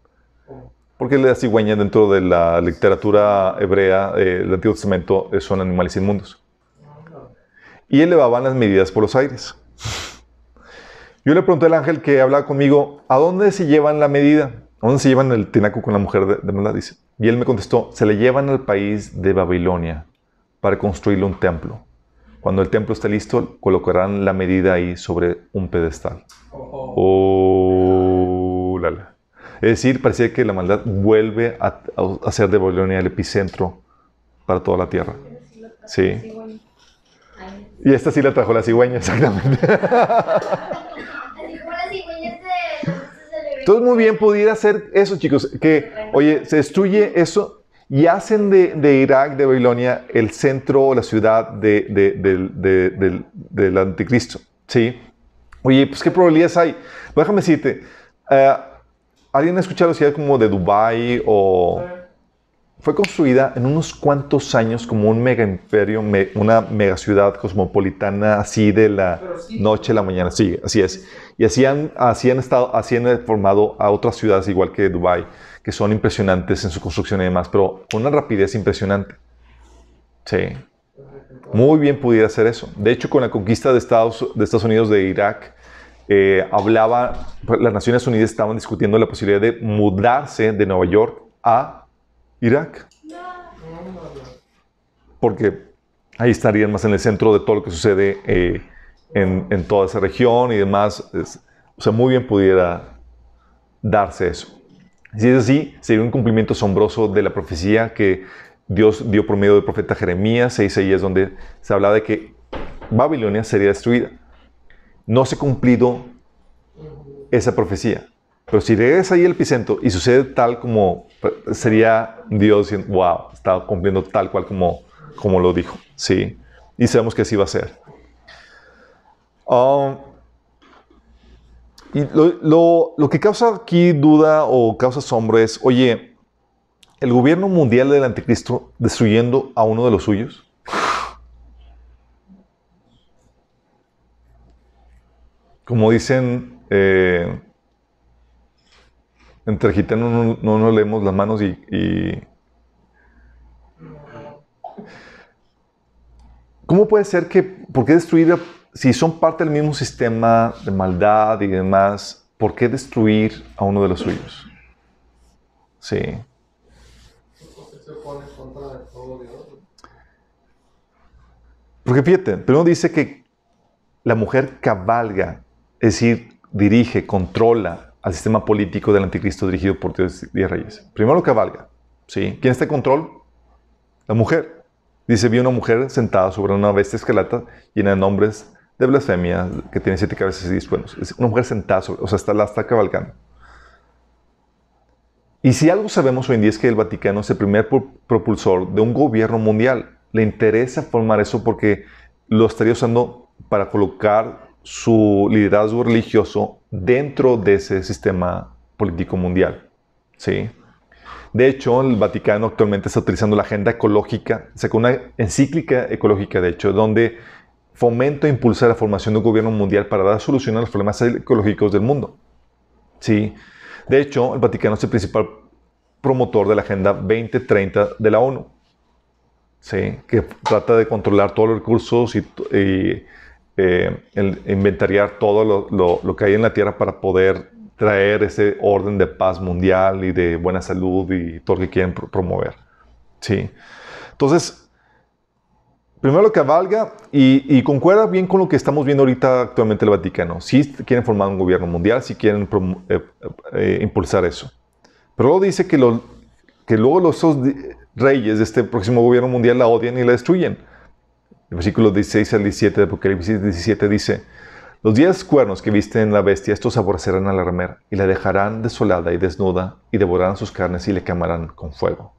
Porque la cigüeña dentro de la literatura hebrea eh, del Antiguo Testamento son animales inmundos. Y elevaban las medidas por los aires. Yo le pregunté al ángel que hablaba conmigo, ¿a dónde se llevan la medida? ¿A dónde se llevan el tinaco con la mujer de, de maldad? Dice. Y él me contestó, se le llevan al país de Babilonia para construirle un templo. Cuando el templo esté listo, colocarán la medida ahí sobre un pedestal. Oh, la, Es decir, parecía que la maldad vuelve a, a, ser de Babilonia el epicentro para toda la tierra. Sí. Y esta sí la trajo la cigüeña, exactamente. Entonces, muy bien pudiera ser eso, chicos, que, oye, se destruye eso y hacen de, Irak, de Babilonia, el centro o la ciudad de, del, anticristo. ¿Sí? Oye, pues, ¿qué probabilidades hay? déjame decirte, eh, ¿alguien ha escuchado ciudades como de Dubai o fue construida en unos cuantos años como un mega imperio, una mega ciudad cosmopolitana, así de la noche a la mañana. Sí, así es. Y así han, así han estado, así han formado a otras ciudades, igual que Dubái, que son impresionantes en su construcción y demás, pero con una rapidez impresionante. Sí. Muy bien pudiera hacer eso. De hecho, con la conquista de Estados Unidos de Irak, eh, hablaba, las Naciones Unidas estaban discutiendo la posibilidad de mudarse de Nueva York a Irak. Porque ahí estarían más en el centro de todo lo que sucede eh, en, en toda esa región y demás. Es- o sea, muy bien pudiera darse eso. Si es así, sería un cumplimiento asombroso de la profecía que Dios dio por medio del profeta Jeremías e Isaías, donde se habla de que Babilonia sería destruida. No se ha cumplido esa profecía. Pero si regresa ahí el epicentro y sucede tal como sería Dios diciendo, wow, está cumpliendo tal cual como, como lo dijo. Sí. Y sabemos que así va a ser. Um, y lo, lo- lo que causa aquí duda o causa asombro es, oye, el gobierno mundial del anticristo destruyendo a uno de los suyos. Como dicen, eh, entre gitanos no, no nos leemos las manos y, y- ¿Cómo puede ser que, por qué destruir, si son parte del mismo sistema de maldad y demás, por qué destruir a uno de los suyos? Sí. Porque fíjate, primero dice que la mujer cabalga, es decir, dirige, controla al sistema político del anticristo dirigido por Dios y Reyes. Primero cabalga, ¿sí? ¿Quién está en control? La mujer. Dice, vi una mujer sentada sobre una bestia escalata llena de nombres de blasfemia, que tiene siete cabezas y diez cuernos. Es una mujer sentada sobre, o sea, está, la está cabalgando. Y si algo sabemos hoy en día es que el Vaticano es el primer pro- propulsor de un gobierno mundial. Le interesa formar eso porque lo estaría usando para colocar su liderazgo religioso dentro de ese sistema político mundial. ¿Sí? De hecho, el Vaticano actualmente está utilizando la agenda ecológica, sacó una encíclica ecológica, de hecho, donde fomenta e impulsa la formación de un gobierno mundial para dar solución a los problemas ecológicos del mundo. Sí. De hecho, el Vaticano es el principal promotor de la Agenda 2030 de la ONU. Sí, que trata de controlar todos los recursos y, y, eh, inventariar todo lo, que hay en la Tierra para poder traer ese orden de paz mundial y de buena salud y todo lo que quieren pro- promover. Sí. Entonces, primero lo que valga y, concuerda bien con lo que estamos viendo ahorita actualmente el Vaticano. Si quieren formar un gobierno mundial, si quieren promo- eh, eh, impulsar eso. Pero luego dice que, que luego los reyes de este próximo gobierno mundial la odian y la destruyen. El versículo 16 al 17 de Apocalipsis 17 dice, los diez cuernos que viste en la bestia, estos aborrecerán a la y la dejarán desolada y desnuda y devorarán sus carnes y le quemarán con fuego.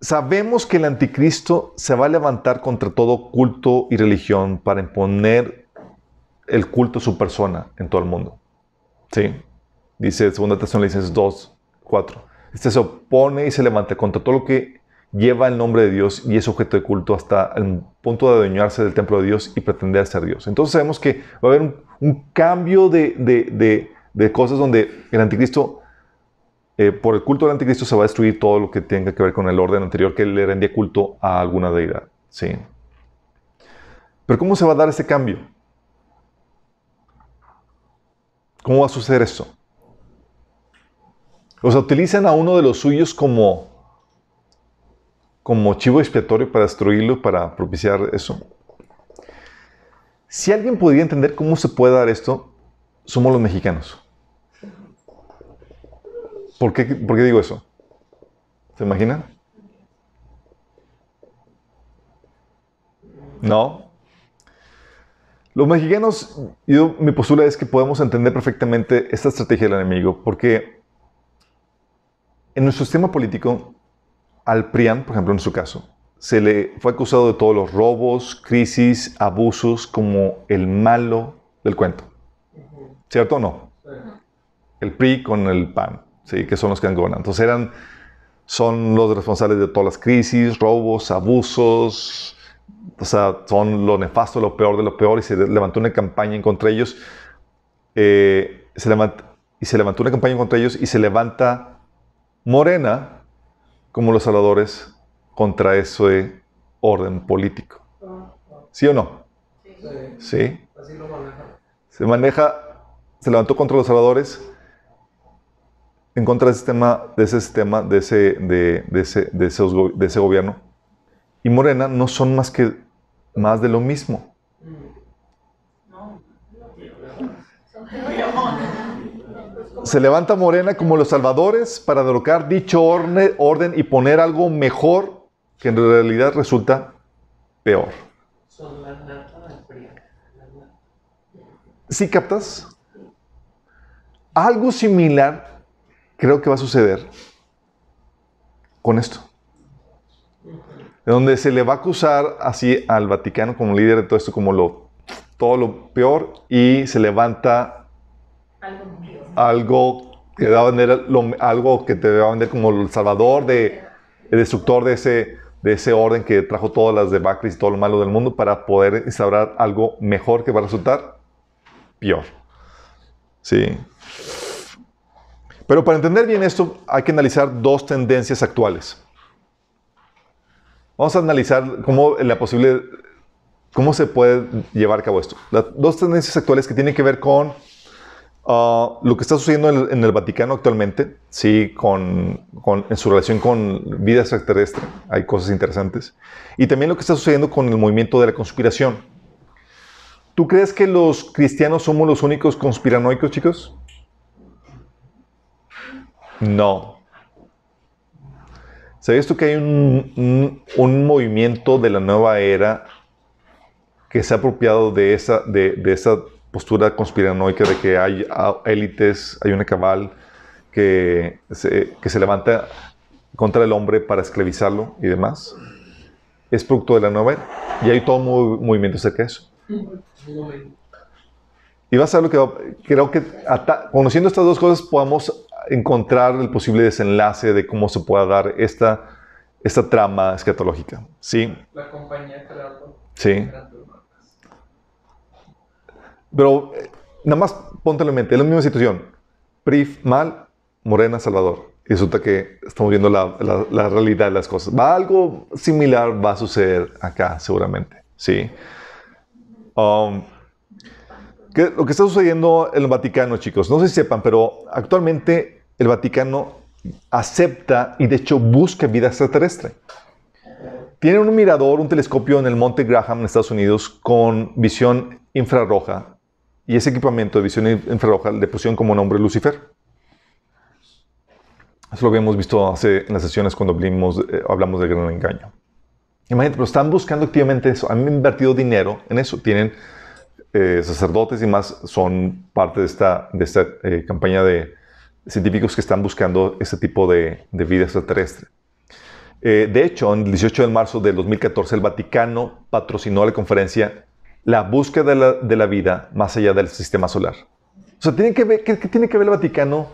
Sabemos que el anticristo se va a levantar contra todo culto y religión para imponer el culto a su persona en todo el mundo. Sí. Dice 2 Tesalonicenses 2, 4. Este se opone y se levanta contra todo lo que lleva el nombre de Dios y es objeto de culto hasta el punto de adueñarse del templo de Dios y pretender ser Dios. Entonces sabemos que va a haber un, cambio de, de- de- cosas donde el anticristo, eh, por el culto del anticristo, se va a destruir todo lo que tenga que ver con el orden anterior que le rendía culto a alguna deidad. Sí. Pero ¿cómo se va a dar ese cambio? ¿Cómo va a suceder esto? O sea, utilizan a uno de los suyos como, como chivo expiatorio para destruirlo, para propiciar eso. Si alguien podría entender cómo se puede dar esto, somos los mexicanos. ¿Por qué, por qué digo eso? ¿Se imaginan? No. Los mexicanos, yo, mi postura es que podemos entender perfectamente esta estrategia del enemigo, porque en nuestro sistema político, al PRIAN, por ejemplo, en su caso, se le fue acusado de todos los robos, crisis, abusos como el malo del cuento. ¿Cierto o no? El PRI con el PAN, ¿sí? que son los que han gobernado. Entonces eran, son los responsables de todas las crisis, robos, abusos, o sea, son lo nefasto, lo peor de lo peor, y se levantó una campaña en contra ellos. Eh, se levanta, y se levantó una campaña contra ellos y se levanta Morena como los salvadores contra ese orden político. ¿Sí o no? Sí. Así lo manejan. Se maneja, se levantó contra los salvadores en contra del sistema, de ese sistema, de ese, de, de ese, de esos go- de ese gobierno. Y Morena no son más que más de lo mismo. Se levanta Morena como los salvadores para derrocar dicho orne- orden y poner algo mejor que en realidad resulta peor. ¿Sí captas? Algo similar creo que va a suceder con esto. De donde se le va a acusar así al Vaticano como líder de todo esto, como lo, todo lo peor, y se levanta algo que va a vender lo- algo que te va a vender como el salvador de el destructor de ese de ese orden que trajo todas las debacles y todo lo malo del mundo para poder instaurar algo mejor que va a resultar peor. Sí. Pero para entender bien esto hay que analizar dos tendencias actuales. Vamos a analizar cómo la posible cómo se puede llevar a cabo esto. Las dos tendencias actuales que tienen que ver con Ah, lo que está sucediendo en el, Vaticano actualmente, sí, con, en su relación con vida extraterrestre, hay cosas interesantes. Y también lo que está sucediendo con el movimiento de la conspiración. ¿Tú crees que los cristianos somos los únicos conspiranoicos, chicos? No. ¿Sabías tú que hay un, movimiento de la nueva era que se ha apropiado de esa, de esa postura conspiranoica de que hay ah, élites, hay una cabal que se, que se levanta contra el hombre para esclavizarlo y demás? Es producto de la nueva era. Y hay todo un movimiento acerca de eso. Y vas a ver lo que va- creo que ata- conociendo estas dos cosas podamos encontrar el posible desenlace de cómo se pueda dar esta, esta trama escatológica. ¿Sí? La compañía. Sí. Pero eh, nada más póntelo en mente, es la misma situación. PRIF mal, Morena Salvador. Y resulta que estamos viendo la, la- realidad de las cosas. Va algo similar va a suceder acá, seguramente. Sí. Um, ¿qué- lo que está sucediendo en el Vaticano, chicos, no sé si sepan, pero actualmente el Vaticano acepta y de hecho busca vida extraterrestre. Tienen un mirador, un telescopio en el Monte Graham en Estados Unidos con visión infrarroja. Y ese equipamiento de visión in- infrarroja le pusieron como nombre Lucifer. Eso lo habíamos visto hace, en las sesiones cuando hablamos, eh, hablamos del gran engaño. Imagínate, pero están buscando activamente eso. Han invertido dinero en eso. Tienen eh, sacerdotes y más, son parte de esta, de esta eh, campaña de científicos que están buscando este tipo de, de vida extraterrestre. Eh, de hecho, el 18 de marzo del 2014, el Vaticano patrocinó la conferencia La búsqueda de la, de la vida más allá del sistema solar. O sea, ¿tiene que ver, ¿qué, qué tiene que ver el Vaticano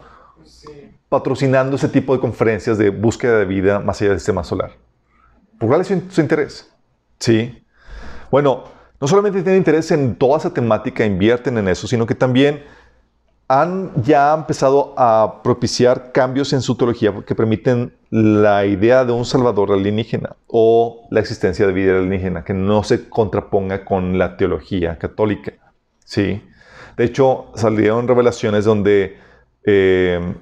Sí. patrocinando ese tipo de conferencias de búsqueda de vida más allá del sistema solar? ¿Por cuál es su, su interés? Sí. Bueno, no solamente tienen interés en toda esa temática, invierten en eso, sino que también han ya empezado a propiciar cambios en su teología que permiten la idea de un salvador alienígena o la existencia de vida alienígena que no se contraponga con la teología católica. ¿sí? De hecho, salieron revelaciones donde eh,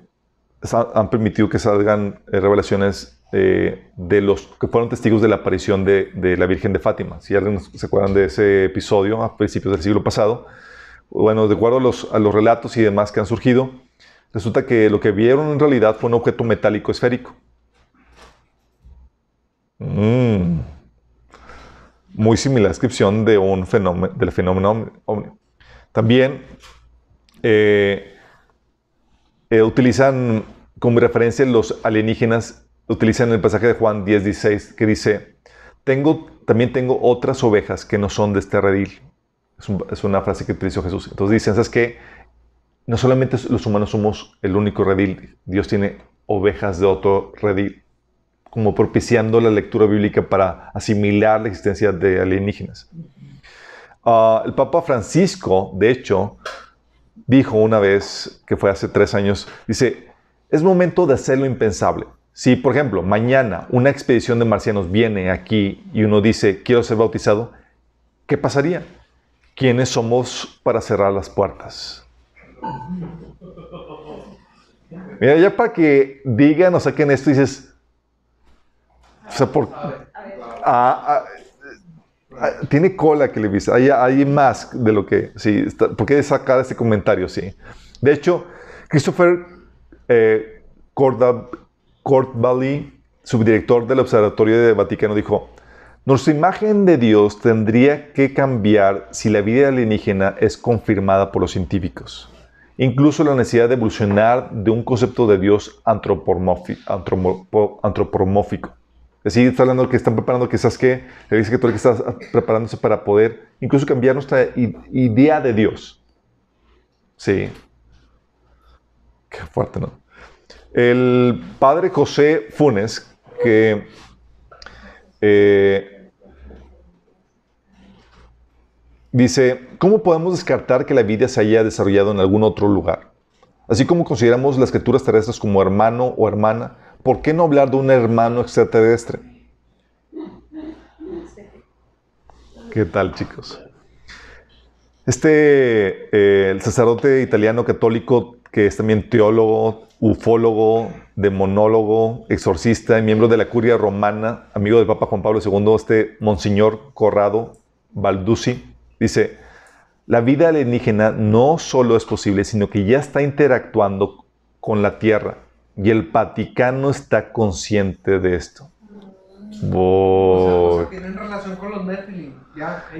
han permitido que salgan eh, revelaciones eh, de los que fueron testigos de la aparición de, la Virgen de Fátima. Si alguien se acuerdan de ese episodio a principios del siglo pasado, bueno, de acuerdo a los, relatos y demás que han surgido, resulta que lo que vieron en realidad fue un objeto metálico esférico. Mm. Muy similar descripción de un fenómeno, del fenómeno ovni. También eh, eh, utilizan como referencia los alienígenas, utilizan el pasaje de Juan 10, 16, que dice, tengo, también tengo otras ovejas que no son de este redil. Es, un- es una frase que utilizó Jesús. Entonces dicen, ¿sabes qué? no solamente los humanos somos el único redil, Dios tiene ovejas de otro redil, como propiciando la lectura bíblica para asimilar la existencia de alienígenas. Ah, el Papa Francisco, de hecho, dijo una vez, que fue hace tres años, dice, es momento de hacer lo impensable. Si, por ejemplo, mañana una expedición de marcianos viene aquí y uno dice, quiero ser bautizado, ¿qué pasaría? ¿Quiénes somos para cerrar las puertas? Mira, ya para que digan o saquen esto, dices, o sea, por, ah, ah, tiene cola que le viste, hay, hay, más de lo que, sí, ¿por qué sacar este comentario? Sí. De hecho, Christopher eh, Courtbally, subdirector del Observatorio de Vaticano, dijo, nuestra imagen de Dios tendría que cambiar si la vida alienígena es confirmada por los científicos. Incluso la necesidad de evolucionar de un concepto de Dios antropomórfico. Es decir, está hablando que están preparando quizás que la Iglesia Católica está preparándose para poder incluso cambiar nuestra idea de Dios. Sí. Qué fuerte, ¿no? El padre José Funes, que eh, dice, ¿cómo podemos descartar que la vida se haya desarrollado en algún otro lugar? Así como consideramos las criaturas terrestres como hermano o hermana, ¿por qué no hablar de un hermano extraterrestre? ¿Qué tal, chicos? Este, eh, el sacerdote italiano católico, que es también teólogo, ufólogo, demonólogo, exorcista miembro de la curia romana, amigo del Papa Juan Pablo II, este Monseñor Corrado Balduzzi, dice, la vida alienígena no solo es posible, sino que ya está interactuando con la Tierra y el Vaticano está consciente de esto. relación con los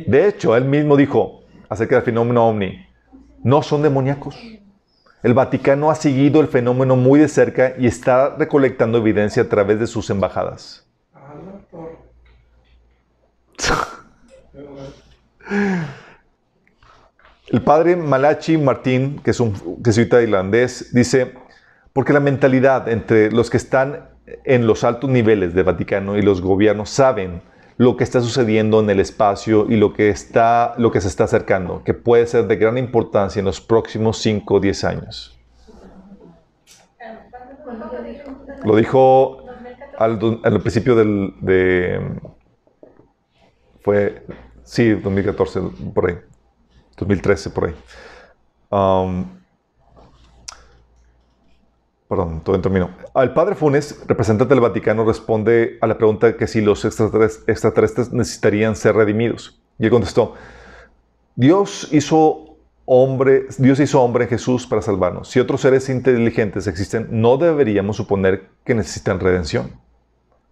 de hecho, él mismo dijo acerca del fenómeno ovni, no son demoníacos. El Vaticano ha seguido el fenómeno muy de cerca y está recolectando evidencia a través de sus embajadas. El padre Malachi Martín, que es un jesuita irlandés, dice, porque la mentalidad entre los que están en los altos niveles del Vaticano y los gobiernos saben lo que está sucediendo en el espacio y lo que, está, lo que se está acercando, que puede ser de gran importancia en los próximos 5 o 10 años. Lo dijo al, principio del, de... Fue, sí, 2014, por ahí. 2013, por ahí. Perdón, todo en término. Al padre Funes, representante del Vaticano, responde a la pregunta que si los extraterrestres necesitarían ser redimidos. Y él contestó, Dios hizo hombre, Dios hizo hombre en Jesús para salvarnos. Si otros seres inteligentes existen, no deberíamos suponer que necesitan redención.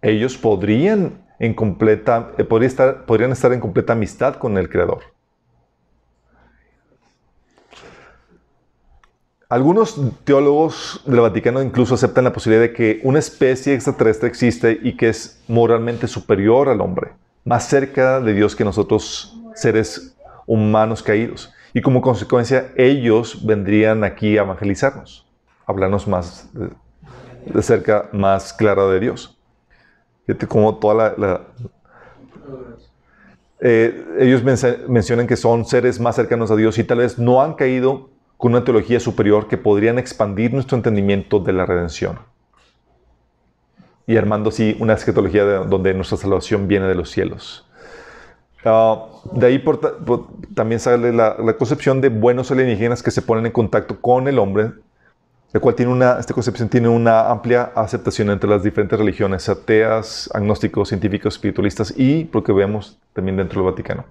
Ellos podrían, en completa, eh, podrían estar en completa amistad con el Creador. Algunos teólogos del Vaticano incluso aceptan la posibilidad de que una especie extraterrestre existe y que es moralmente superior al hombre, más cerca de Dios que nosotros seres humanos caídos. Y como consecuencia, ellos vendrían aquí a evangelizarnos, hablarnos más de, cerca, más clara de Dios. Como toda la... Eh, ellos mencionan que son seres más cercanos a Dios y tal vez no han caído con una teología superior que podrían expandir nuestro entendimiento de la redención. Y armando así una escatología donde nuestra salvación viene de los cielos. Ah, de ahí también sale la, concepción de buenos alienígenas que se ponen en contacto con el hombre, la cual tiene una, esta concepción tiene una amplia aceptación entre las diferentes religiones, ateas, agnósticos, científicos, espiritualistas y, porque vemos, también dentro del Vaticano.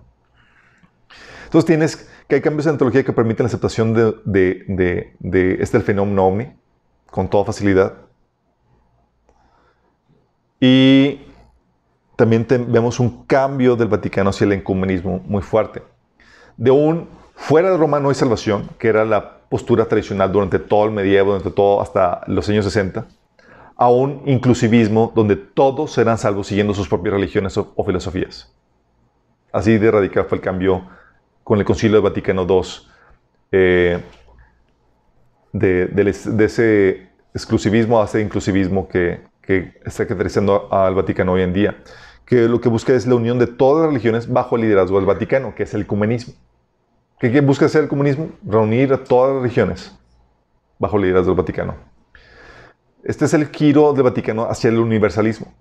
Entonces tienes que hay cambios en la teología que permiten la aceptación de, este fenómeno ovni con toda facilidad. Y también vemos un cambio del Vaticano hacia el ecumenismo muy fuerte. De un fuera de Roma no hay salvación, que era la postura tradicional durante todo el medievo, durante todo hasta los años 60, a un inclusivismo donde todos serán salvos siguiendo sus propias religiones o, filosofías. Así de radical fue el cambio con el Concilio de Vaticano II. Eh, de, ese exclusivismo a ese inclusivismo que, que está caracterizando al Vaticano hoy en día, que lo que busca es la unión de todas las religiones bajo el liderazgo del Vaticano, que es el ecumenismo. ¿Qué, busca hacer el comunismo? Reunir a todas las religiones bajo el liderazgo del Vaticano. Este es el giro del Vaticano hacia el universalismo,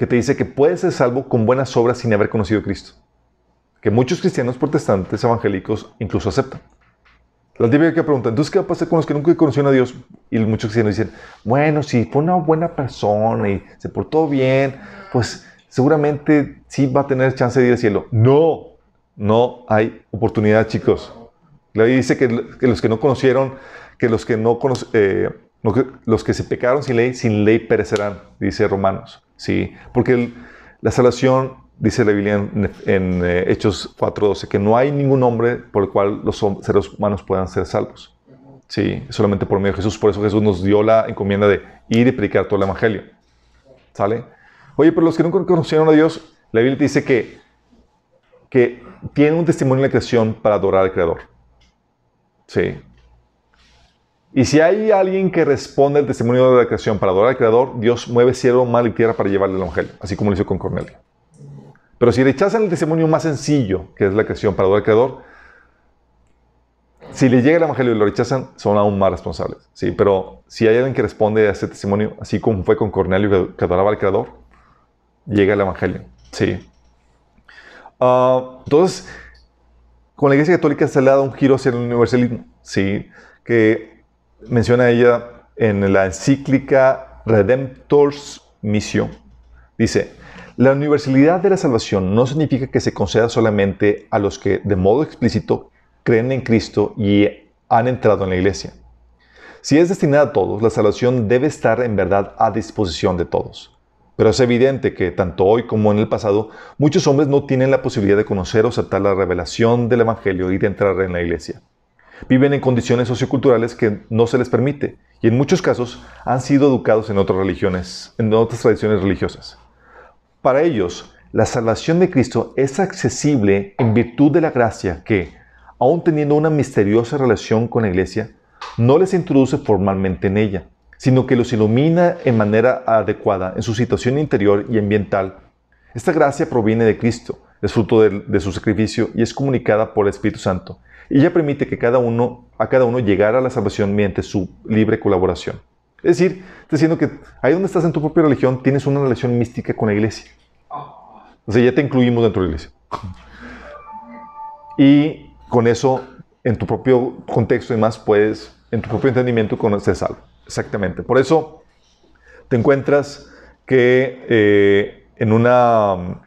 que te dice que puedes ser salvo con buenas obras sin haber conocido a Cristo. Que muchos cristianos protestantes evangélicos incluso aceptan. La típica pregunta, entonces, ¿qué va a pasar con los que nunca conocieron a Dios? Y muchos cristianos dicen, bueno, si fue una buena persona y se portó bien, pues seguramente sí va a tener chance de ir al cielo. No, no hay oportunidad, chicos. La Biblia dice que, los que no conocieron, que los que no conoc- eh, los que se pecaron sin ley, sin ley perecerán, dice Romanos. Sí, porque la salvación, dice la Biblia en, en, eh, Hechos 4:12, que no hay ningún hombre por el cual los seres humanos puedan ser salvos. Sí, solamente por medio de Jesús. Por eso Jesús nos dio la encomienda de ir y predicar todo el evangelio. ¿Sale? Oye, pero los que nunca conocieron a Dios, la Biblia dice que, que tienen un testimonio en la creación para adorar al Creador. Sí. Y si hay alguien que responde al testimonio de la creación para adorar al Creador, Dios mueve cielo, mar y tierra para llevarle el Evangelio, así como lo hizo con Cornelio. Pero si rechazan el testimonio más sencillo, que es la creación para adorar al Creador, si le llega el Evangelio y lo rechazan, son aún más responsables. ¿sí? Pero si hay alguien que responde a ese testimonio, así como fue con Cornelio que adoraba al Creador, llega el Evangelio. Sí. Ah, entonces, con la Iglesia Católica se le ha dado un giro hacia el universalismo, ¿sí? que menciona ella en la encíclica Redemptors Missio. Dice, la universalidad de la salvación no significa que se conceda solamente a los que de modo explícito creen en Cristo y han entrado en la Iglesia. Si es destinada a todos, la salvación debe estar en verdad a disposición de todos. Pero es evidente que tanto hoy como en el pasado, muchos hombres no tienen la posibilidad de conocer o aceptar la revelación del Evangelio y de entrar en la iglesia. Viven en condiciones socioculturales que no se les permite y en muchos casos han sido educados en otras religiones, en otras tradiciones religiosas. Para ellos, la salvación de Cristo es accesible en virtud de la gracia que, aun teniendo una misteriosa relación con la iglesia, no les introduce formalmente en ella, sino que los ilumina en manera adecuada en su situación interior y ambiental. Esta gracia proviene de Cristo, es fruto de, su sacrificio y es comunicada por el Espíritu Santo. Y ella permite que cada uno, a cada uno llegara a la salvación mediante su libre colaboración. Es decir, diciendo que ahí donde estás en tu propia religión tienes una relación mística con la iglesia. O sea, ya te incluimos dentro de la iglesia. Y con eso, en tu propio contexto y más, puedes, en tu propio entendimiento, conocer salvo. Exactamente. Por eso te encuentras que eh, en una.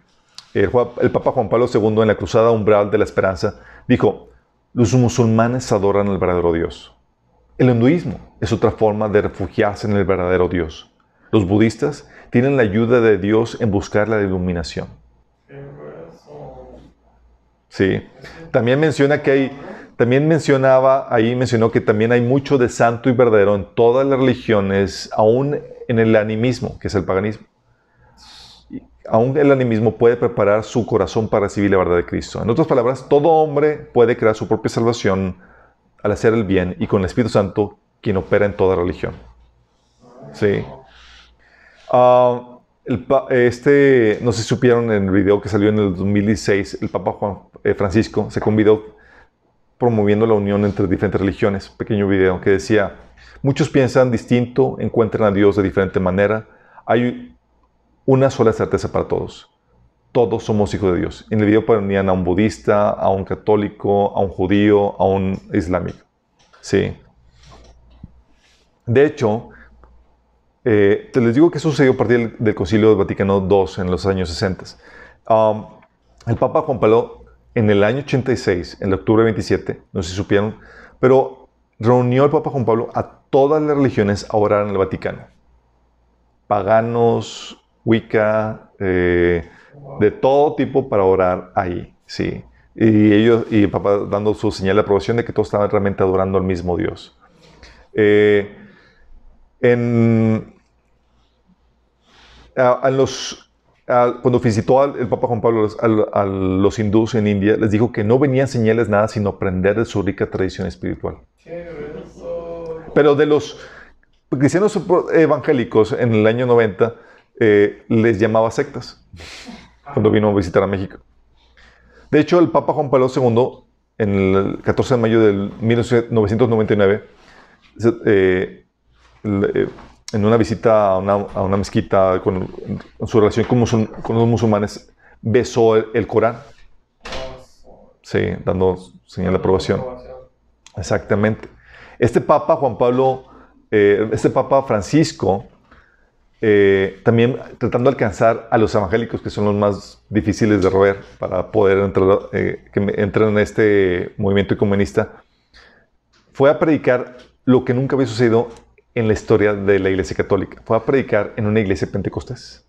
El, Juan- el Papa Juan Pablo II, en la Cruzada Umbral de la Esperanza, dijo: Los musulmanes adoran al verdadero Dios. El hinduismo es otra forma de refugiarse en el verdadero Dios. Los budistas tienen la ayuda de Dios en buscar la iluminación. Sí. También menciona que hay, también mencionaba, ahí mencionó que también hay mucho de santo y verdadero en todas las religiones, aún en el animismo, que es el paganismo. Aún el animismo puede preparar su corazón para recibir la verdad de Cristo. En otras palabras, todo hombre puede crear su propia salvación al hacer el bien y con el Espíritu Santo quien opera en toda religión. Sí. Ah, este, no sé si supieron en el video que salió en el 2016, el Papa Juan eh, Francisco se convidó promoviendo la unión entre diferentes religiones. Pequeño video que decía, muchos piensan distinto, encuentran a Dios de diferente manera. Hay una sola certeza para todos. Todos somos hijos de Dios. En el video ponían a un budista, a un católico, a un judío, a un islámico. Sí. De hecho, eh, te les digo que sucedió a partir del, del Concilio del Vaticano II en los años 60. Um, el Papa Juan Pablo, en el año 86, en el octubre 27, no sé si supieron, pero reunió el Papa Juan Pablo a todas las religiones a orar en el Vaticano. Paganos, Wicca, eh, de todo tipo para orar ahí, sí. Y ellos, y el Papa dando su señal de aprobación de que todos estaban realmente adorando al mismo Dios. Eh, en, a los, a- cuando visitó al, el Papa Juan Pablo a, los hindús en India, les dijo que no venían señales nada sino aprender de su rica tradición espiritual. Pero de los cristianos evangélicos en el año 90 eh, les llamaba sectas cuando vino a visitar a México. De hecho, el Papa Juan Pablo II, en el 14 de mayo de 1999, eh, eh, en una visita a una, mezquita con, en su relación con, con, los musulmanes, besó el, Corán. Sí, dando señal de aprobación. Exactamente. Este Papa, Juan Pablo, eh, este Papa Francisco, eh, también tratando de alcanzar a los evangélicos, que son los más difíciles de roer para poder entrar, eh, que entren en este movimiento comunista, fue a predicar lo que nunca había sucedido en la historia de la Iglesia Católica. Fue a predicar en una iglesia pentecostés.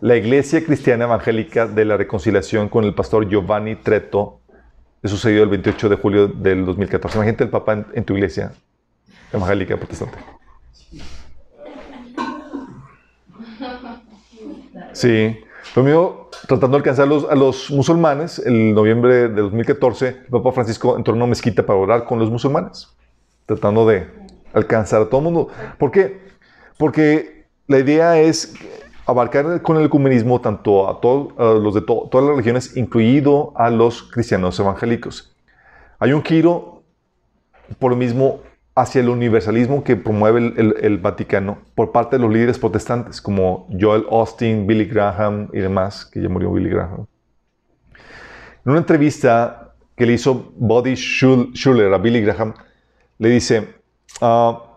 La Iglesia Cristiana Evangélica de la Reconciliación con el pastor Giovanni Treto sucedió el 28 de julio del 2014. Imagínate el papá en, tu iglesia evangélica protestante. Sí. Lo mismo, tratando de alcanzar a los musulmanes, en noviembre de 2014, el Papa Francisco entró en una mezquita para orar con los musulmanes, tratando de alcanzar a todo el mundo. ¿Por qué? Porque la idea es abarcar con el ecumenismo tanto a, todos los de todas las religiones, incluido a los cristianos evangélicos. Hay un giro, por lo mismo, hacia el universalismo que promueve el, Vaticano por parte de los líderes protestantes, como Joel Austin, Billy Graham y demás, que ya murió Billy Graham. En una entrevista que le hizo Body Schuller a Billy Graham, le dice, uh,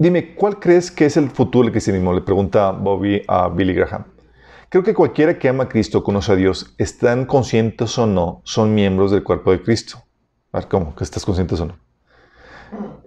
Dime, ¿cuál crees que es el futuro del cristianismo? Le pregunta Bobby a Billy Graham. Creo que cualquiera que ama a Cristo, conoce a Dios, están conscientes o no, son miembros del cuerpo de Cristo. A ver, ¿cómo? ¿Que estás conscientes o no?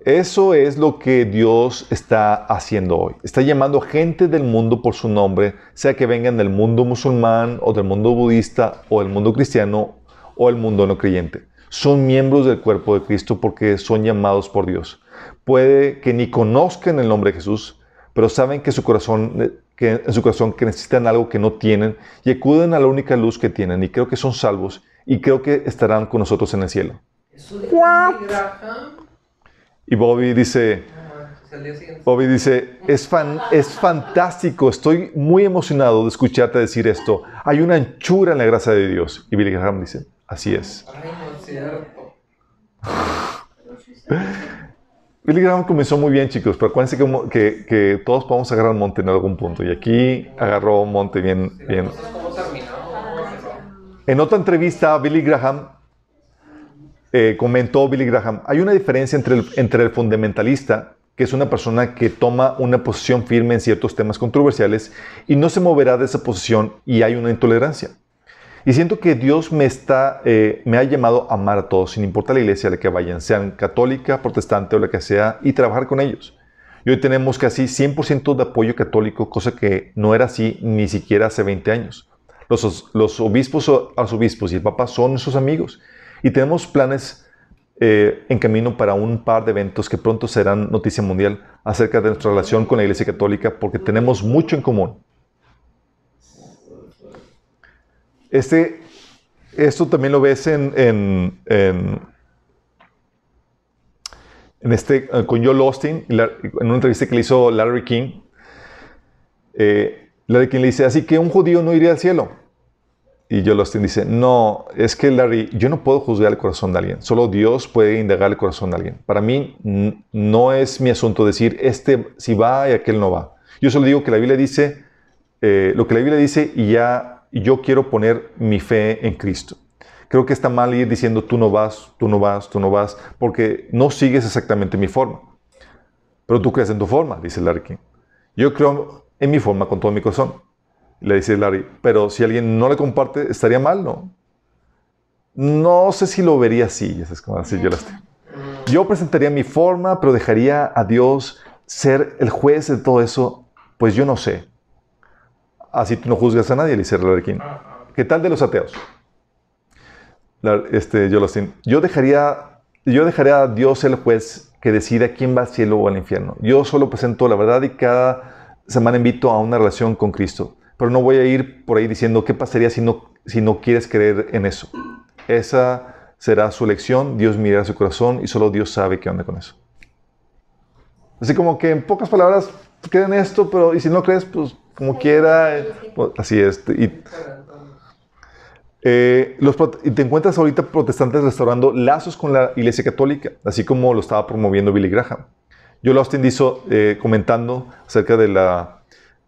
Eso es lo que Dios está haciendo hoy. Está llamando gente del mundo por su nombre, sea que vengan del mundo musulmán o del mundo budista o del mundo cristiano o el mundo no creyente. Son miembros del cuerpo de Cristo porque son llamados por Dios puede que ni conozcan el nombre de Jesús, pero saben que, su corazón, que en su corazón que necesitan algo que no tienen y acuden a la única luz que tienen y creo que son salvos y creo que estarán con nosotros en el cielo. Y Bobby dice, Bobby dice, es, fan, es fantástico, estoy muy emocionado de escucharte decir esto. Hay una anchura en la gracia de Dios. Y Billy Graham dice, así es. Ay, no es cierto. Billy Graham comenzó muy bien, chicos, pero acuérdense que, que, todos podemos agarrar monte en algún punto. Y aquí agarró monte bien. bien. En otra entrevista, Billy Graham eh, comentó, Billy Graham, hay una diferencia entre el, entre el fundamentalista, que es una persona que toma una posición firme en ciertos temas controversiales y no se moverá de esa posición y hay una intolerancia. Y siento que Dios me, está, eh, me ha llamado a amar a todos, sin importar la iglesia a la que vayan, sean católica, protestante o la que sea, y trabajar con ellos. Y hoy tenemos casi 100% de apoyo católico, cosa que no era así ni siquiera hace 20 años. Los, los obispos, arzobispos y el papa son nuestros amigos. Y tenemos planes eh, en camino para un par de eventos que pronto serán noticia mundial acerca de nuestra relación con la Iglesia Católica, porque tenemos mucho en común. Este, esto también lo ves en, en, en, este, eh, con Joel Austin, en una entrevista que le hizo Larry King. Eh, Larry King le dice, así que un judío no iría al cielo. Y Joel Austin dice, no, es que Larry, yo no puedo juzgar el corazón de alguien, solo Dios puede indagar el corazón de alguien. Para mí no es mi asunto decir, este si va y aquel no va. Yo solo digo que la Biblia dice, eh, lo que la Biblia dice y ya y yo quiero poner mi fe en Cristo. Creo que está mal ir diciendo tú no vas, tú no vas, tú no vas, porque no sigues exactamente mi forma. Pero tú crees en tu forma, dice Larry King. Yo creo en mi forma con todo mi corazón. Le dice Larry, pero si alguien no le comparte, estaría mal, ¿no? No sé si lo vería así, como así yo Yo presentaría mi forma, pero dejaría a Dios ser el juez de todo eso, pues yo no sé. Así tú no juzgas a nadie, dice Larry King. ¿Qué tal de los ateos? Este, yo, yo, dejaría, yo dejaría a Dios el juez que decida quién va al cielo o al infierno. Yo solo presento la verdad y cada semana invito a una relación con Cristo. Pero no voy a ir por ahí diciendo qué pasaría si no, si no quieres creer en eso. Esa será su elección, Dios mirará su corazón y solo Dios sabe qué onda con eso. Así como que en pocas palabras, creen esto, pero y si no crees, pues como quiera, pues, así es. Y, eh, los, y te encuentras ahorita protestantes restaurando lazos con la Iglesia Católica, así como lo estaba promoviendo Billy Graham. Yo Austin hizo eh, comentando acerca de la,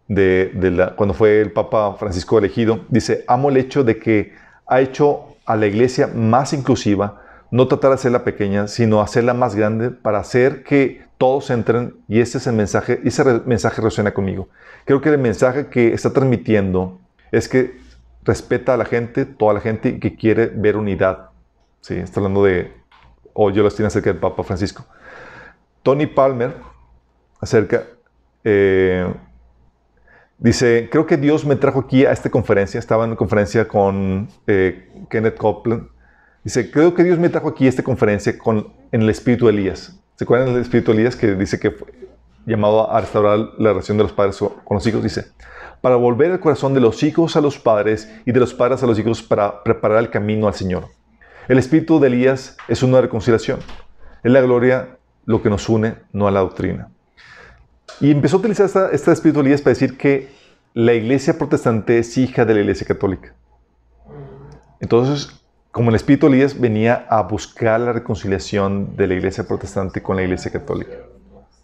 de, de la, cuando fue el Papa Francisco elegido, dice, amo el hecho de que ha hecho a la iglesia más inclusiva, no tratar de hacerla pequeña, sino hacerla más grande para hacer que todos entren y ese es el mensaje, ese mensaje resuena conmigo. Creo que el mensaje que está transmitiendo es que respeta a la gente, toda la gente que quiere ver unidad. Sí, está hablando de, o yo lo estoy acerca del Papa Francisco. Tony Palmer, acerca, eh, dice, creo que Dios me trajo aquí a esta conferencia, estaba en conferencia con eh, Kenneth Copeland, dice, creo que Dios me trajo aquí a esta conferencia con, en el espíritu de Elías. ¿Se acuerdan del espíritu Elías que dice que fue llamado a restaurar la relación de los padres con los hijos? Dice, para volver el corazón de los hijos a los padres y de los padres a los hijos para preparar el camino al Señor. El espíritu de Elías es una reconciliación. Es la gloria lo que nos une, no a la doctrina. Y empezó a utilizar esta, este espíritu de Elías para decir que la iglesia protestante es hija de la iglesia católica. Entonces, como el espíritu de Elías venía a buscar la reconciliación de la iglesia protestante con la iglesia católica.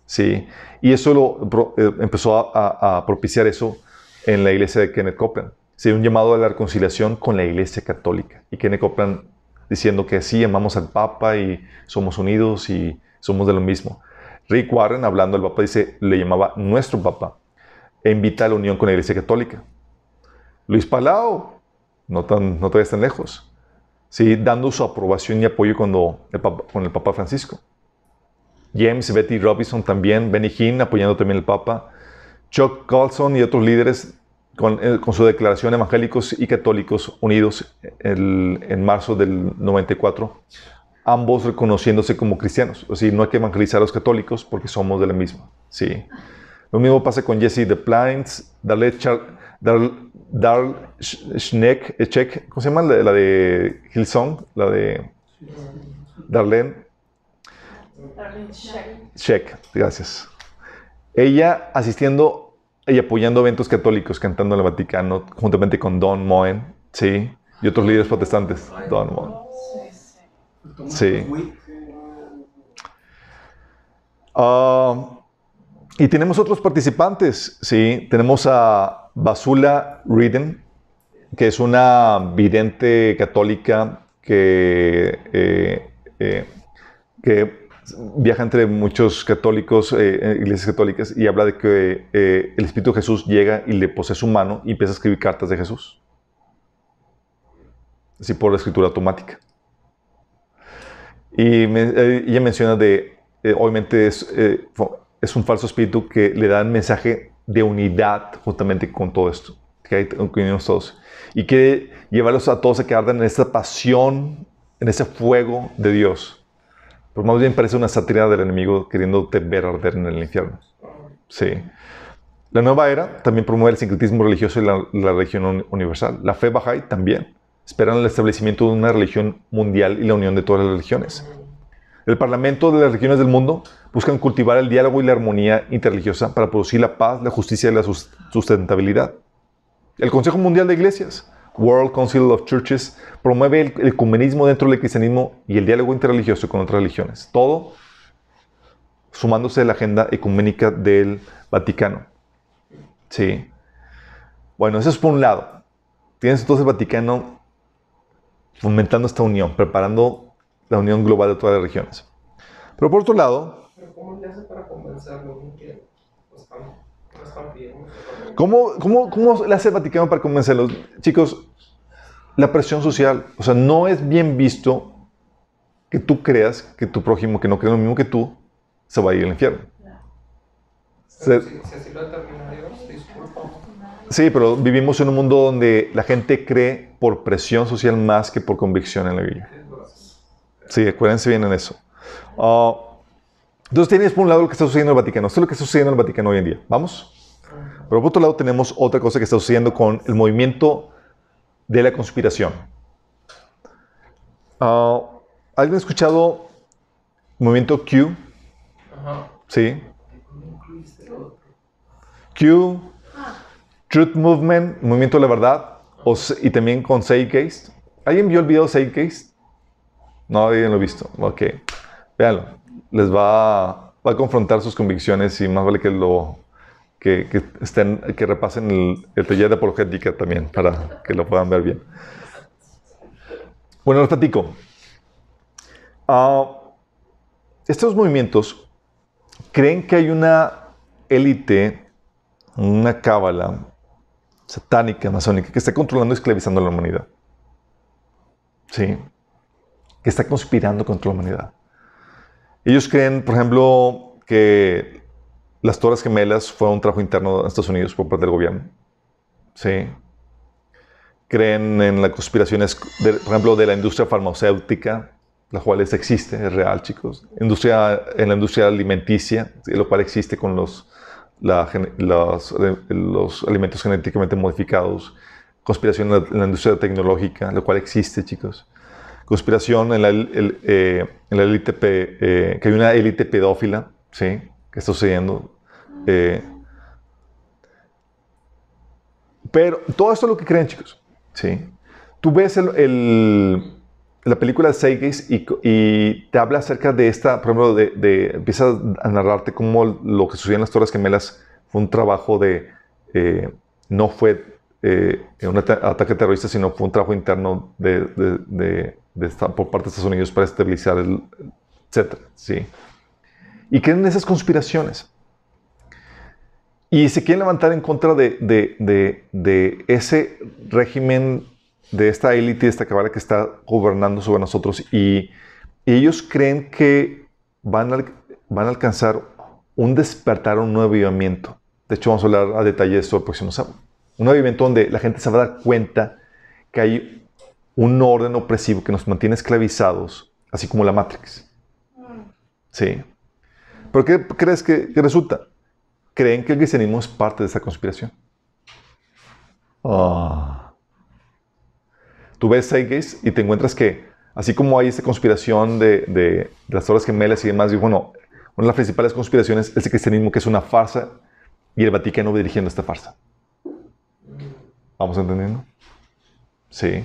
Sí, y eso lo eh, empezó a, propiciar eso en la iglesia de Kenneth Copeland. Sí, un llamado a la reconciliación con la iglesia católica. Y Kenneth Copeland diciendo que sí, amamos al Papa y somos unidos y somos de lo mismo. Rick Warren, hablando del Papa, dice, le llamaba nuestro Papa e invita a la unión con la iglesia católica. Luis Palau, no, tan, no vayas tan lejos, sí, dando su aprobación y apoyo cuando con el Papa Francisco. James Betty Robinson también, Benny Hinn apoyando también al Papa, Chuck Colson y otros líderes con, eh, su declaración evangélicos y católicos unidos en marzo del 94, ambos reconociéndose como cristianos. O sea, no hay que evangelizar a los católicos porque somos de la misma. Sí. Lo mismo pasa con Jesse de Plines, Darle Char- Dar- Darl Sch- Schneck, ¿cómo se llama? La, de Hillsong, la de Darlene Check, gracias. Ella asistiendo y apoyando eventos católicos, cantando en el Vaticano, juntamente con Don Moen, sí, y otros líderes protestantes. Don Moen. Sí. Ah, y tenemos otros participantes, sí. Tenemos a Basula Riden, que es una vidente católica que, eh, eh, que viaja entre muchos católicos, eh, iglesias católicas, y habla de que eh, el Espíritu de Jesús llega y le posee su mano y empieza a escribir cartas de Jesús. Así por escritura automática. Y eh, ella menciona de, eh, obviamente es, eh, es un falso espíritu que le da el mensaje de unidad justamente con todo esto, que hay unirnos todos. Y quiere llevarlos a todos a que ardan en esta pasión, en ese fuego de Dios. Pero más bien parece una sátira del enemigo queriéndote ver arder en el infierno. Sí. La nueva era también promueve el sincretismo religioso y la, la religión un- universal. La fe Bahá'í también. Esperan el establecimiento de una religión mundial y la unión de todas las religiones. El Parlamento de las regiones del mundo buscan cultivar el diálogo y la armonía interreligiosa para producir la paz, la justicia y la sus- sustentabilidad. El Consejo Mundial de Iglesias, World Council of Churches, promueve el ecumenismo dentro del cristianismo y el diálogo interreligioso con otras religiones. Todo sumándose a la agenda ecuménica del Vaticano. Sí. Bueno, eso es por un lado. Tienes entonces el Vaticano fomentando esta unión, preparando la unión global de todas las regiones. Pero por otro lado, ¿cómo le hace para convencerlo? ¿Cómo, cómo, ¿Cómo le hace el Vaticano para convencerlos? Chicos, la presión social. O sea, no es bien visto que tú creas que tu prójimo, que no cree lo mismo que tú, se va a ir al infierno. Se- si, si así lo determina Dios, disculpa. sí, pero vivimos en un mundo donde la gente cree por presión social más que por convicción en la Biblia. Sí, acuérdense bien en eso. Ah, entonces tienes por un lado lo que está sucediendo en el Vaticano. Esto es lo que está sucediendo en el Vaticano hoy en día. ¿Vamos? Pero por otro lado tenemos otra cosa que está sucediendo con el movimiento de la conspiración. Ah, ¿Alguien ha escuchado movimiento Q? Ajá. Sí. Q, Truth Movement, Movimiento de la Verdad, o y también con Zeitgeist. ¿Alguien vio el video de Zeitgeist? No, alguien lo visto. Ok, véanlo. Les va, va a confrontar sus convicciones y más vale que lo que, que estén, que repasen el, el taller de apologética también para que lo puedan ver bien. Bueno, les platico. Ah, estos movimientos creen que hay una élite, una cábala satánica, masónica, que está controlando y esclavizando a la humanidad. Sí. Que está conspirando contra la humanidad. Ellos creen, por ejemplo, que las Torres Gemelas fueron un trabajo interno de Estados Unidos por parte del gobierno. Sí. Creen en las conspiraciones, por ejemplo, de la industria farmacéutica, la cual es- existe, es real, chicos. Industria, en la industria alimenticia, lo cual existe con los, eh, los alimentos genéticamente modificados. Conspiración en la, en la industria tecnológica, lo cual existe, chicos. Conspiración en la, el- eh, en la élite, eh, que hay una élite pedófila, ¿sí? Que está sucediendo. Eh, pero todo esto es lo que creen, chicos. ¿sí? Tú ves el, la película de Zeitgeist y, te habla acerca de esta, por ejemplo, de, de- a narrarte cómo lo que sucedió en las Torres Gemelas fue un trabajo de, no fue un ata- ataque terrorista, sino fue un trabajo interno de- por parte de Estados Unidos para estabilizar, el, etcétera, ¿sí? Y creen en esas conspiraciones. Y se quieren levantar en contra de, de- de- ese régimen, de esta élite, de esta cabala que está gobernando sobre nosotros. Y, ellos creen que van a, van a alcanzar un despertar, un nuevo avivamiento. De hecho, vamos a hablar a detalle de esto el próximo sábado. Un avivamiento donde la gente se va a dar cuenta que hay un orden opresivo que nos mantiene esclavizados, así como la Matrix. Sí. ¿Pero qué crees que, resulta? creen que el cristianismo es parte de esa conspiración. Ah. Tú ves Zeitgeist y te encuentras que, así como hay esta conspiración de, de- las Torres Gemelas y demás, y bueno, una de las principales conspiraciones es el cristianismo, que es una farsa, y el Vaticano va dirigiendo esta farsa. ¿Vamos entendiendo? Sí.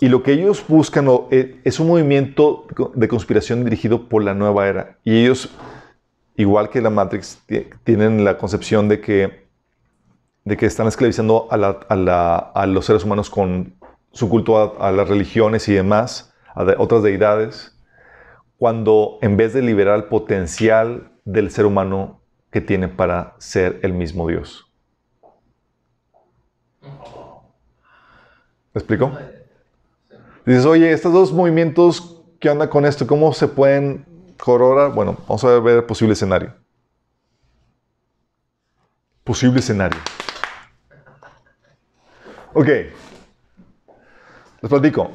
Y lo que ellos buscan eh, es un movimiento de conspiración dirigido por la nueva era. Y ellos igual que la Matrix, ti- tienen la concepción de que, de que están esclavizando a, los seres humanos con su culto a, las religiones y demás, a otras deidades, cuando en vez de liberar el potencial del ser humano que tiene para ser el mismo Dios. ¿Me explico? Dices, oye, estos dos movimientos, ¿qué onda con esto? ¿Cómo se pueden corroborar? Bueno, vamos a ver el posible escenario. Posible escenario. Ok. Les platico.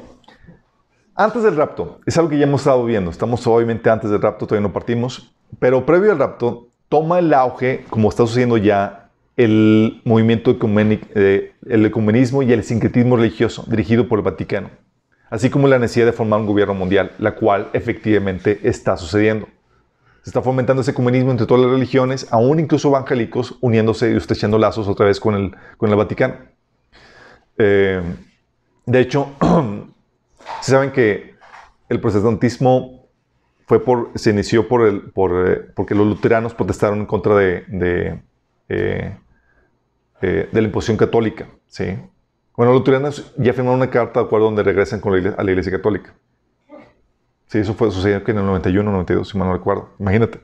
Antes del rapto, es algo que ya hemos estado viendo. Estamos obviamente antes del rapto, todavía no partimos. Pero previo al rapto, toma el auge, como está sucediendo ya, el movimiento eh, el ecumenismo y el sincretismo religioso dirigido por el Vaticano así como la necesidad de formar un gobierno mundial, la cual efectivamente está sucediendo. Se está fomentando ese comunismo entre todas las religiones, aún incluso evangélicos, uniéndose y estrechando lazos otra vez con el, con el Vaticano. Eh, de hecho, se saben que el protestantismo fue por, se inició por el, por, eh, porque los luteranos protestaron en contra de, de, eh, de la imposición católica. ¿sí? Bueno, los luteranos ya firmaron una carta de acuerdo donde regresan con la iglesia- a la iglesia católica. Sí, eso fue sucedió en el 91, 92, si mal no recuerdo. Imagínate.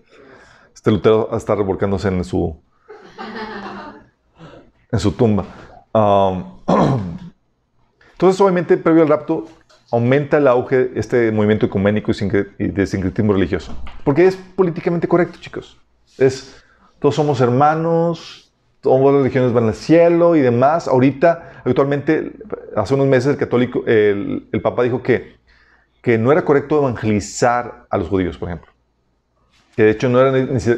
Este Lutero estar revolcándose en su, en su tumba. Um, entonces, obviamente, previo al rapto, aumenta el auge este movimiento ecuménico y de sincretismo religioso. Porque es políticamente correcto, chicos. Es, todos somos hermanos, todas las religiones van al cielo y demás. Ahorita, actualmente, hace unos meses el católico, el, el papa dijo que, que no era correcto evangelizar a los judíos, por ejemplo. Que de hecho no era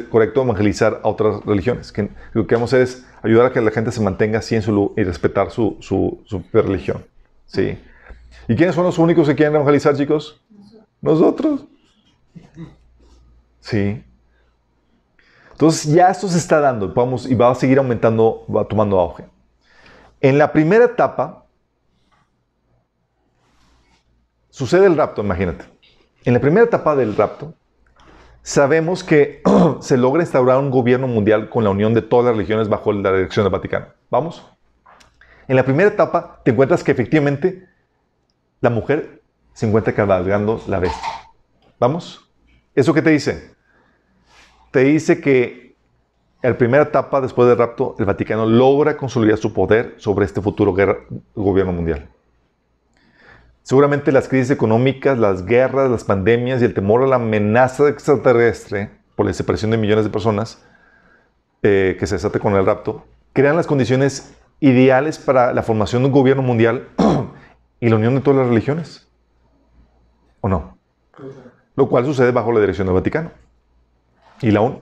correcto evangelizar a otras religiones. Que lo que vamos a hacer es ayudar a que la gente se mantenga así en su y respetar su, su, su religión. ¿sí? ¿Y quiénes son los únicos que quieren evangelizar, chicos? Nosotros. Sí. Entonces ya esto se está dando vamos, y va a seguir aumentando, va tomando auge. En la primera etapa sucede el rapto, imagínate. En la primera etapa del rapto, sabemos que se logra instaurar un gobierno mundial con la unión de todas las religiones bajo la dirección del Vaticano. ¿Vamos? En la primera etapa te encuentras que efectivamente la mujer se encuentra cabalgando la bestia. ¿Vamos? ¿Eso qué te dice? Te dice que en la primera etapa después del rapto, el Vaticano logra consolidar su poder sobre este futuro gobierno mundial. Seguramente las crisis económicas, las guerras, las pandemias y el temor a la amenaza extraterrestre por la desaparición de millones de personas eh, que se desate con el rapto, crean las condiciones ideales para la formación de un gobierno mundial y la unión de todas las religiones. ¿O no? Lo cual sucede bajo la dirección del Vaticano y la ONU.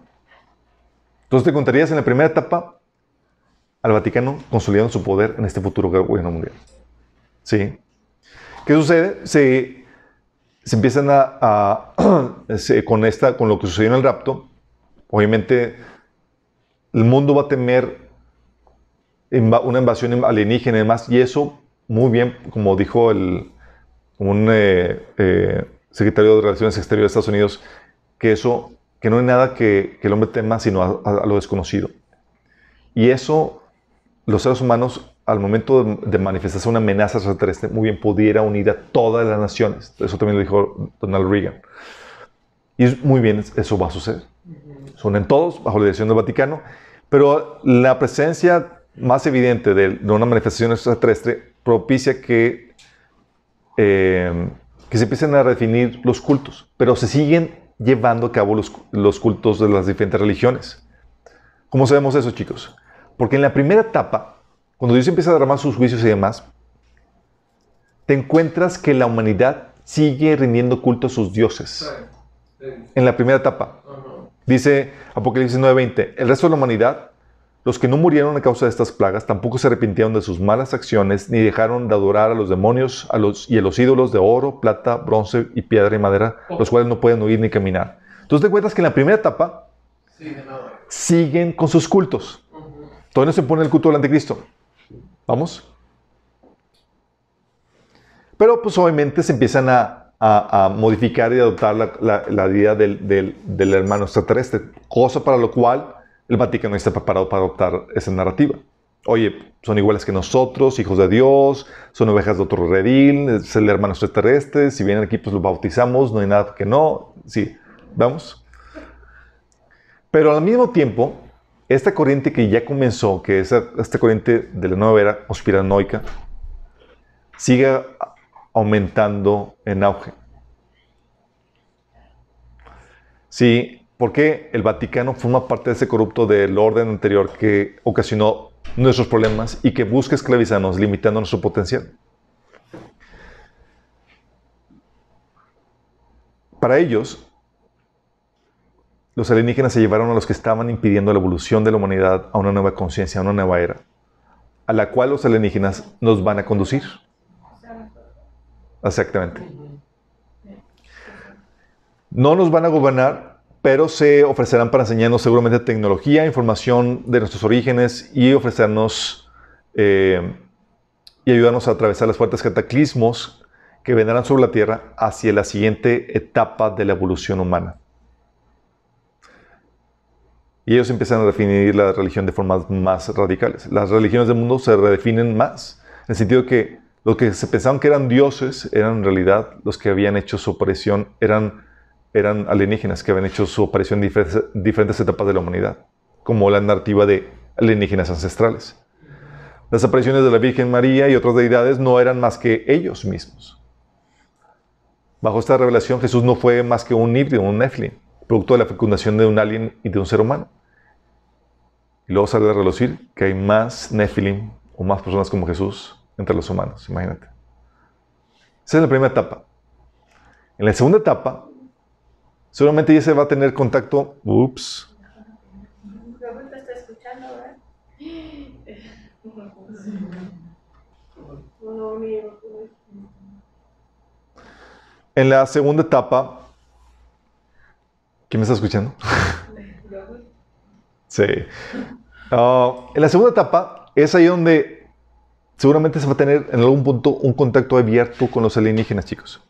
Entonces te contarías en la primera etapa al Vaticano consolidando su poder en este futuro gobierno mundial. ¿Sí? ¿Qué sucede? Se, se empiezan a, con, esta, con lo que sucedió en el rapto, obviamente el mundo va a temer una invasión alienígena y demás, y eso, muy bien, como dijo el, un eh, eh, secretario de Relaciones Exteriores de Estados Unidos, que eso, que no hay nada que, el hombre tema sino a, lo desconocido. Y eso, los seres humanos al momento de, manifestarse una amenaza extraterrestre, muy bien pudiera unir a todas las naciones. Eso también lo dijo Donald Reagan. Y muy bien, eso va a suceder. Son en todos, bajo la dirección del Vaticano, pero la presencia más evidente de, una manifestación extraterrestre propicia que, eh, que se empiecen a definir los cultos, pero se siguen llevando a cabo los, los cultos de las diferentes religiones. ¿Cómo sabemos eso, chicos? Porque en la primera etapa, cuando Dios empieza a derramar sus juicios y demás, te encuentras que la humanidad sigue rindiendo culto a sus dioses. En la primera etapa. Dice Apocalipsis 9:20, el resto de la humanidad, los que no murieron a causa de estas plagas, tampoco se arrepintieron de sus malas acciones, ni dejaron de adorar a los demonios a los, y a los ídolos de oro, plata, bronce y piedra y madera, los cuales no pueden oír ni caminar. Entonces te encuentras que en la primera etapa siguen con sus cultos. Todavía no se pone el culto del anticristo. ¿Vamos? Pero pues obviamente se empiezan a, modificar y adoptar la, la, idea del, hermano extraterrestre, cosa para lo cual el Vaticano está preparado para adoptar esa narrativa. Oye, son iguales que nosotros, hijos de Dios, son ovejas de otro redil, es el hermano extraterrestre, si vienen aquí pues los bautizamos, no hay nada que no, sí, vamos. Pero al mismo tiempo, esta corriente que ya comenzó, que es esta corriente de la nueva era conspiranoica, sigue aumentando en auge. Sí, porque el Vaticano forma parte de ese corrupto del orden anterior que ocasionó nuestros problemas y que busca esclavizarnos, limitando nuestro potencial. Para ellos, los alienígenas se llevaron a los que estaban impidiendo la evolución de la humanidad a una nueva conciencia, a una nueva era, a la cual los alienígenas nos van a conducir. Exactamente. No nos van a gobernar, pero se ofrecerán para enseñarnos seguramente tecnología, información de nuestros orígenes y ofrecernos eh, y ayudarnos a atravesar las fuertes cataclismos que vendrán sobre la Tierra hacia la siguiente etapa de la evolución humana. Y ellos empiezan a definir la religión de formas más radicales. Las religiones del mundo se redefinen más, en el sentido que los que se pensaban que eran dioses eran en realidad los que habían hecho su aparición, eran, eran alienígenas que habían hecho su aparición en diferentes, etapas de la humanidad, como la narrativa de alienígenas ancestrales. Las apariciones de la Virgen María y otras deidades no eran más que ellos mismos. Bajo esta revelación Jesús no fue más que un híbrido, un Nephilim producto de la fecundación de un alien y de un ser humano. Y luego sale a relucir que hay más Nephilim o más personas como Jesús entre los humanos, imagínate. Esa es la primera etapa. En la segunda etapa, seguramente ya se va a tener contacto. Ups. escuchando. En la segunda etapa, ¿quién me está escuchando? sí. Ah, en la segunda etapa es ahí donde seguramente se va a tener en algún punto un contacto abierto con los alienígenas, chicos.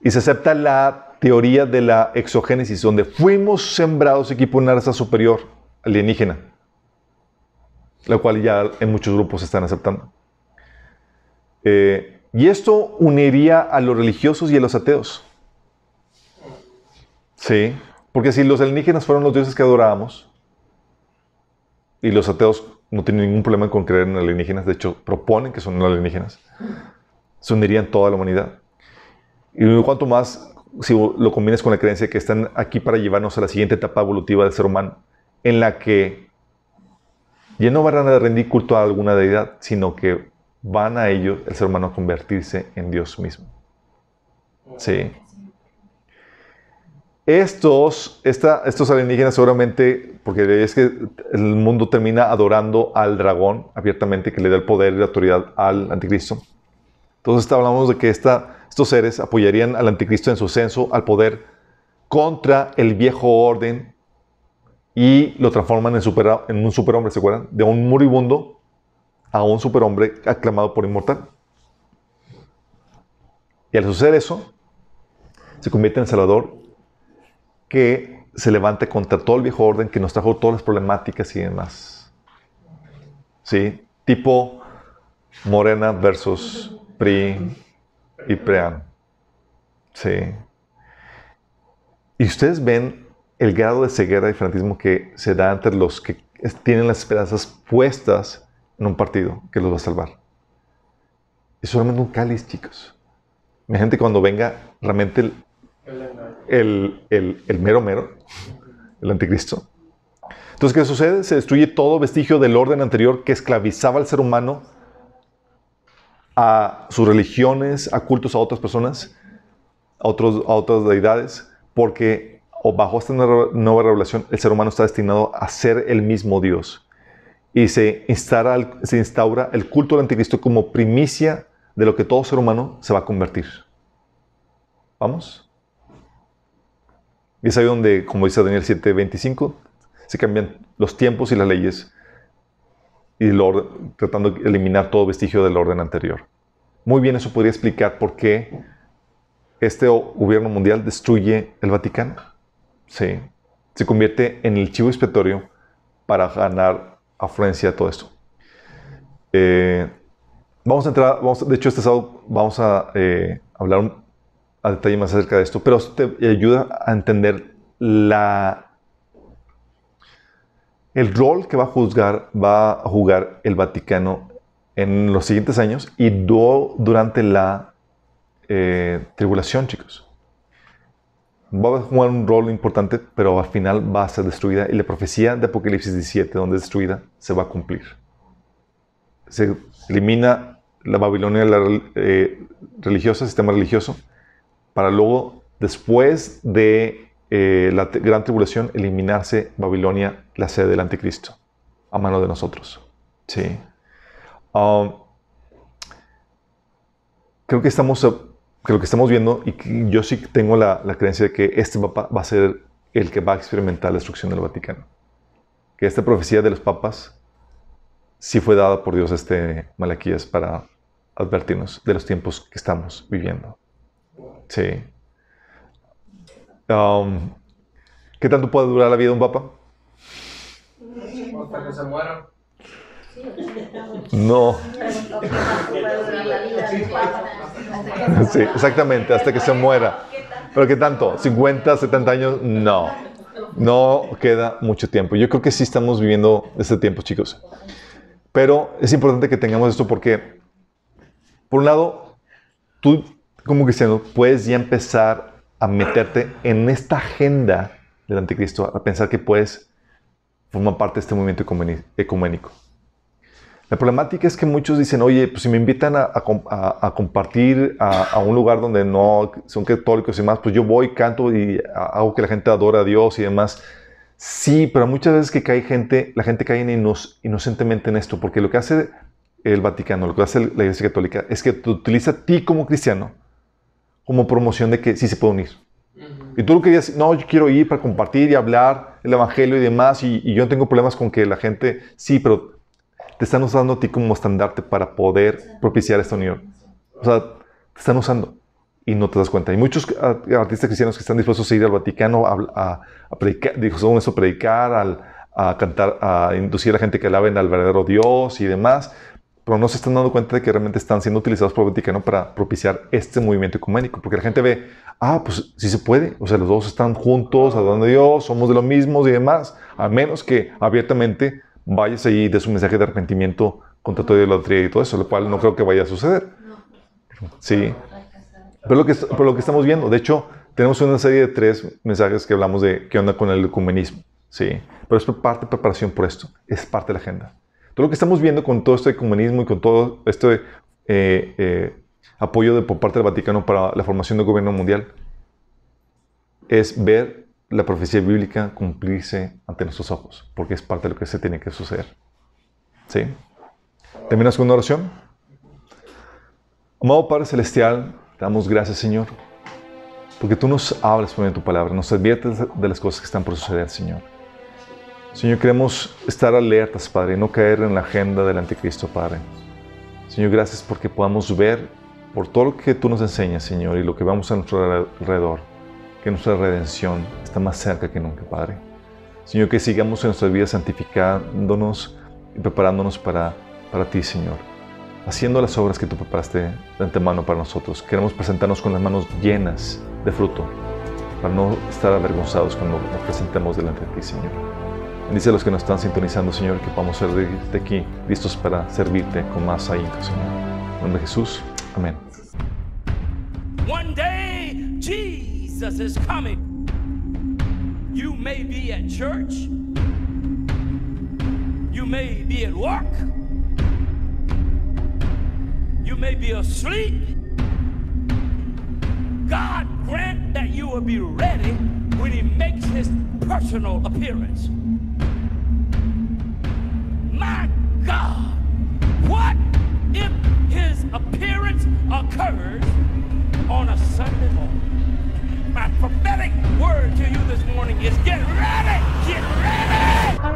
Y se acepta la teoría de la exogénesis, donde fuimos sembrados equipo una raza superior alienígena, la cual ya en muchos grupos están aceptando. Eh, y esto uniría a los religiosos y a los ateos. Sí, porque si los alienígenas fueron los dioses que adorábamos, y los ateos no tienen ningún problema con creer en alienígenas, de hecho proponen que son alienígenas, se unirían toda la humanidad. Y cuanto más si lo combinas con la creencia que están aquí para llevarnos a la siguiente etapa evolutiva del ser humano, en la que ya no van a rendir culto a alguna deidad, sino que van a ellos, el ser humano, a convertirse en Dios mismo. Sí. Estos, estos alienígenas seguramente, porque es que el mundo termina adorando al dragón abiertamente, que le da el poder y la autoridad al anticristo. Entonces hablamos de que esta, estos seres apoyarían al anticristo en su ascenso al poder contra el viejo orden y lo transforman en, un superhombre, ¿se acuerdan? De un moribundo a un superhombre aclamado por inmortal. Y al suceder eso, se convierte en Salvador que se levante contra todo el viejo orden que nos trajo todas las problemáticas y demás. ¿Sí? Tipo Morena versus PRI, y Prean. Sí. Y ustedes ven el grado de ceguera y fanatismo que se da entre los que tienen las esperanzas puestas en un partido que los va a salvar. Es solamente un cáliz, chicos. Mi gente, cuando venga realmente el, el, mero mero, el anticristo. Entonces, ¿qué sucede? Se destruye todo vestigio del orden anterior que esclavizaba al ser humano a sus religiones, a cultos a otras personas, a, otros, a otras deidades, porque o bajo esta nueva revelación el ser humano está destinado a ser el mismo Dios. Y se instaura, se instaura el culto del anticristo como primicia de lo que todo ser humano se va a convertir. ¿Vamos? Y es ahí donde, como dice Daniel 7:25, se cambian los tiempos y las leyes y tratando de eliminar todo vestigio del orden anterior. Muy bien, eso podría explicar por qué este gobierno mundial destruye el Vaticano. Sí, se convierte en el chivo expiatorio para ganar afluencia a todo esto. Eh, vamos a entrar, vamos, de hecho este sábado vamos a eh, hablar a detalle más acerca de esto, pero esto te ayuda a entender la el rol que va a, juzgar, va a jugar el Vaticano en los siguientes años y durante la eh, tribulación, chicos. Va a jugar un rol importante, pero al final va a ser destruida y la profecía de Apocalipsis 17, donde es destruida, se va a cumplir. Se elimina la Babilonia la, eh, religiosa, el sistema religioso, para luego, después de eh, la gran tribulación, eliminarse Babilonia, la sede del anticristo, a mano de nosotros. Sí. Um, creo que estamos, creo que estamos viendo, y yo sí tengo la, creencia de que este papa va a ser el que va a experimentar la destrucción del Vaticano. Que esta profecía de los papas sí fue dada por Dios este Malaquías para advertirnos de los tiempos que estamos viviendo. Sí. Um, ¿Qué tanto puede durar la vida de un papa? Hasta que se muera. No. Sí, exactamente, hasta que se muera. ¿Pero qué tanto? ¿50, 70 años? No. No queda mucho tiempo. Yo creo que sí estamos viviendo este tiempo, chicos. Pero es importante que tengamos esto porque, por un lado, tú como cristiano puedes ya empezar a meterte en esta agenda del anticristo, a pensar que puedes formar parte de este movimiento ecuménico. La problemática es que muchos dicen, oye, pues si me invitan a, compartir a, un lugar donde no son católicos y más, pues yo voy, canto y hago que la gente adore a Dios y demás. Sí, pero muchas veces que cae gente, la gente cae inocentemente en esto, porque lo que hace el Vaticano, lo que hace la Iglesia Católica, es que te utiliza a ti como cristiano como promoción de que sí se puede unir. Y tú lo querías, no, yo quiero ir para compartir y hablar el evangelio y demás, y, y yo no tengo problemas con que la gente, sí, pero te están usando a ti como estandarte para poder propiciar esta unión. O sea, te están usando y no te das cuenta. Hay muchos artistas cristianos que están dispuestos a ir al Vaticano a, a, a predicar, dijo, según eso, predicar, al, a cantar, a inducir a la gente que alaben al verdadero Dios y demás, pero no se están dando cuenta de que realmente están siendo utilizados por el Vaticano para propiciar este movimiento ecuménico, porque la gente ve, ah, pues sí se puede, o sea, los dos están juntos, adorando a Dios, somos de lo mismo y demás, a menos que abiertamente vayas ahí de su mensaje de arrepentimiento contra toda idolatría y todo eso, lo cual no creo que vaya a suceder. Sí. Pero lo que, pero lo que estamos viendo, de hecho, tenemos una serie de tres mensajes que hablamos de qué onda con el ecumenismo. Sí. Pero es parte de preparación por esto, es parte de la agenda. Todo lo que estamos viendo con todo este ecumenismo y con todo este eh, eh, apoyo de, por parte del Vaticano para la formación del gobierno mundial es ver la profecía bíblica cumplirse ante nuestros ojos, porque es parte de lo que se tiene que suceder. ¿Sí? ¿Terminas con una oración? Amado Padre Celestial, te damos gracias, Señor, porque tú nos hablas por medio de tu palabra, nos adviertes de las cosas que están por suceder, Señor. Señor, queremos estar alertas, Padre, y no caer en la agenda del anticristo, Padre. Señor, gracias porque podamos ver por todo lo que tú nos enseñas, Señor, y lo que vamos a nuestro alrededor, que nuestra redención está más cerca que nunca, Padre. Señor, que sigamos en nuestra vida santificándonos y preparándonos para, para ti, Señor. Haciendo las obras que tú preparaste de antemano para nosotros. Queremos presentarnos con las manos llenas de fruto, para no estar avergonzados cuando nos presentemos delante de ti, Señor. Bendice a los que nos están sintonizando, Señor, que podamos ser de aquí listos para servirte con más ahínco, Señor. En nombre de Jesús. Amén. One day, Jesus is coming. You may be at church. You may be at work. You may be asleep. God grant that you will be ready when He makes His personal appearance. my God, what if his appearance occurs on a Sunday morning? My prophetic word to you this morning is get ready, get ready.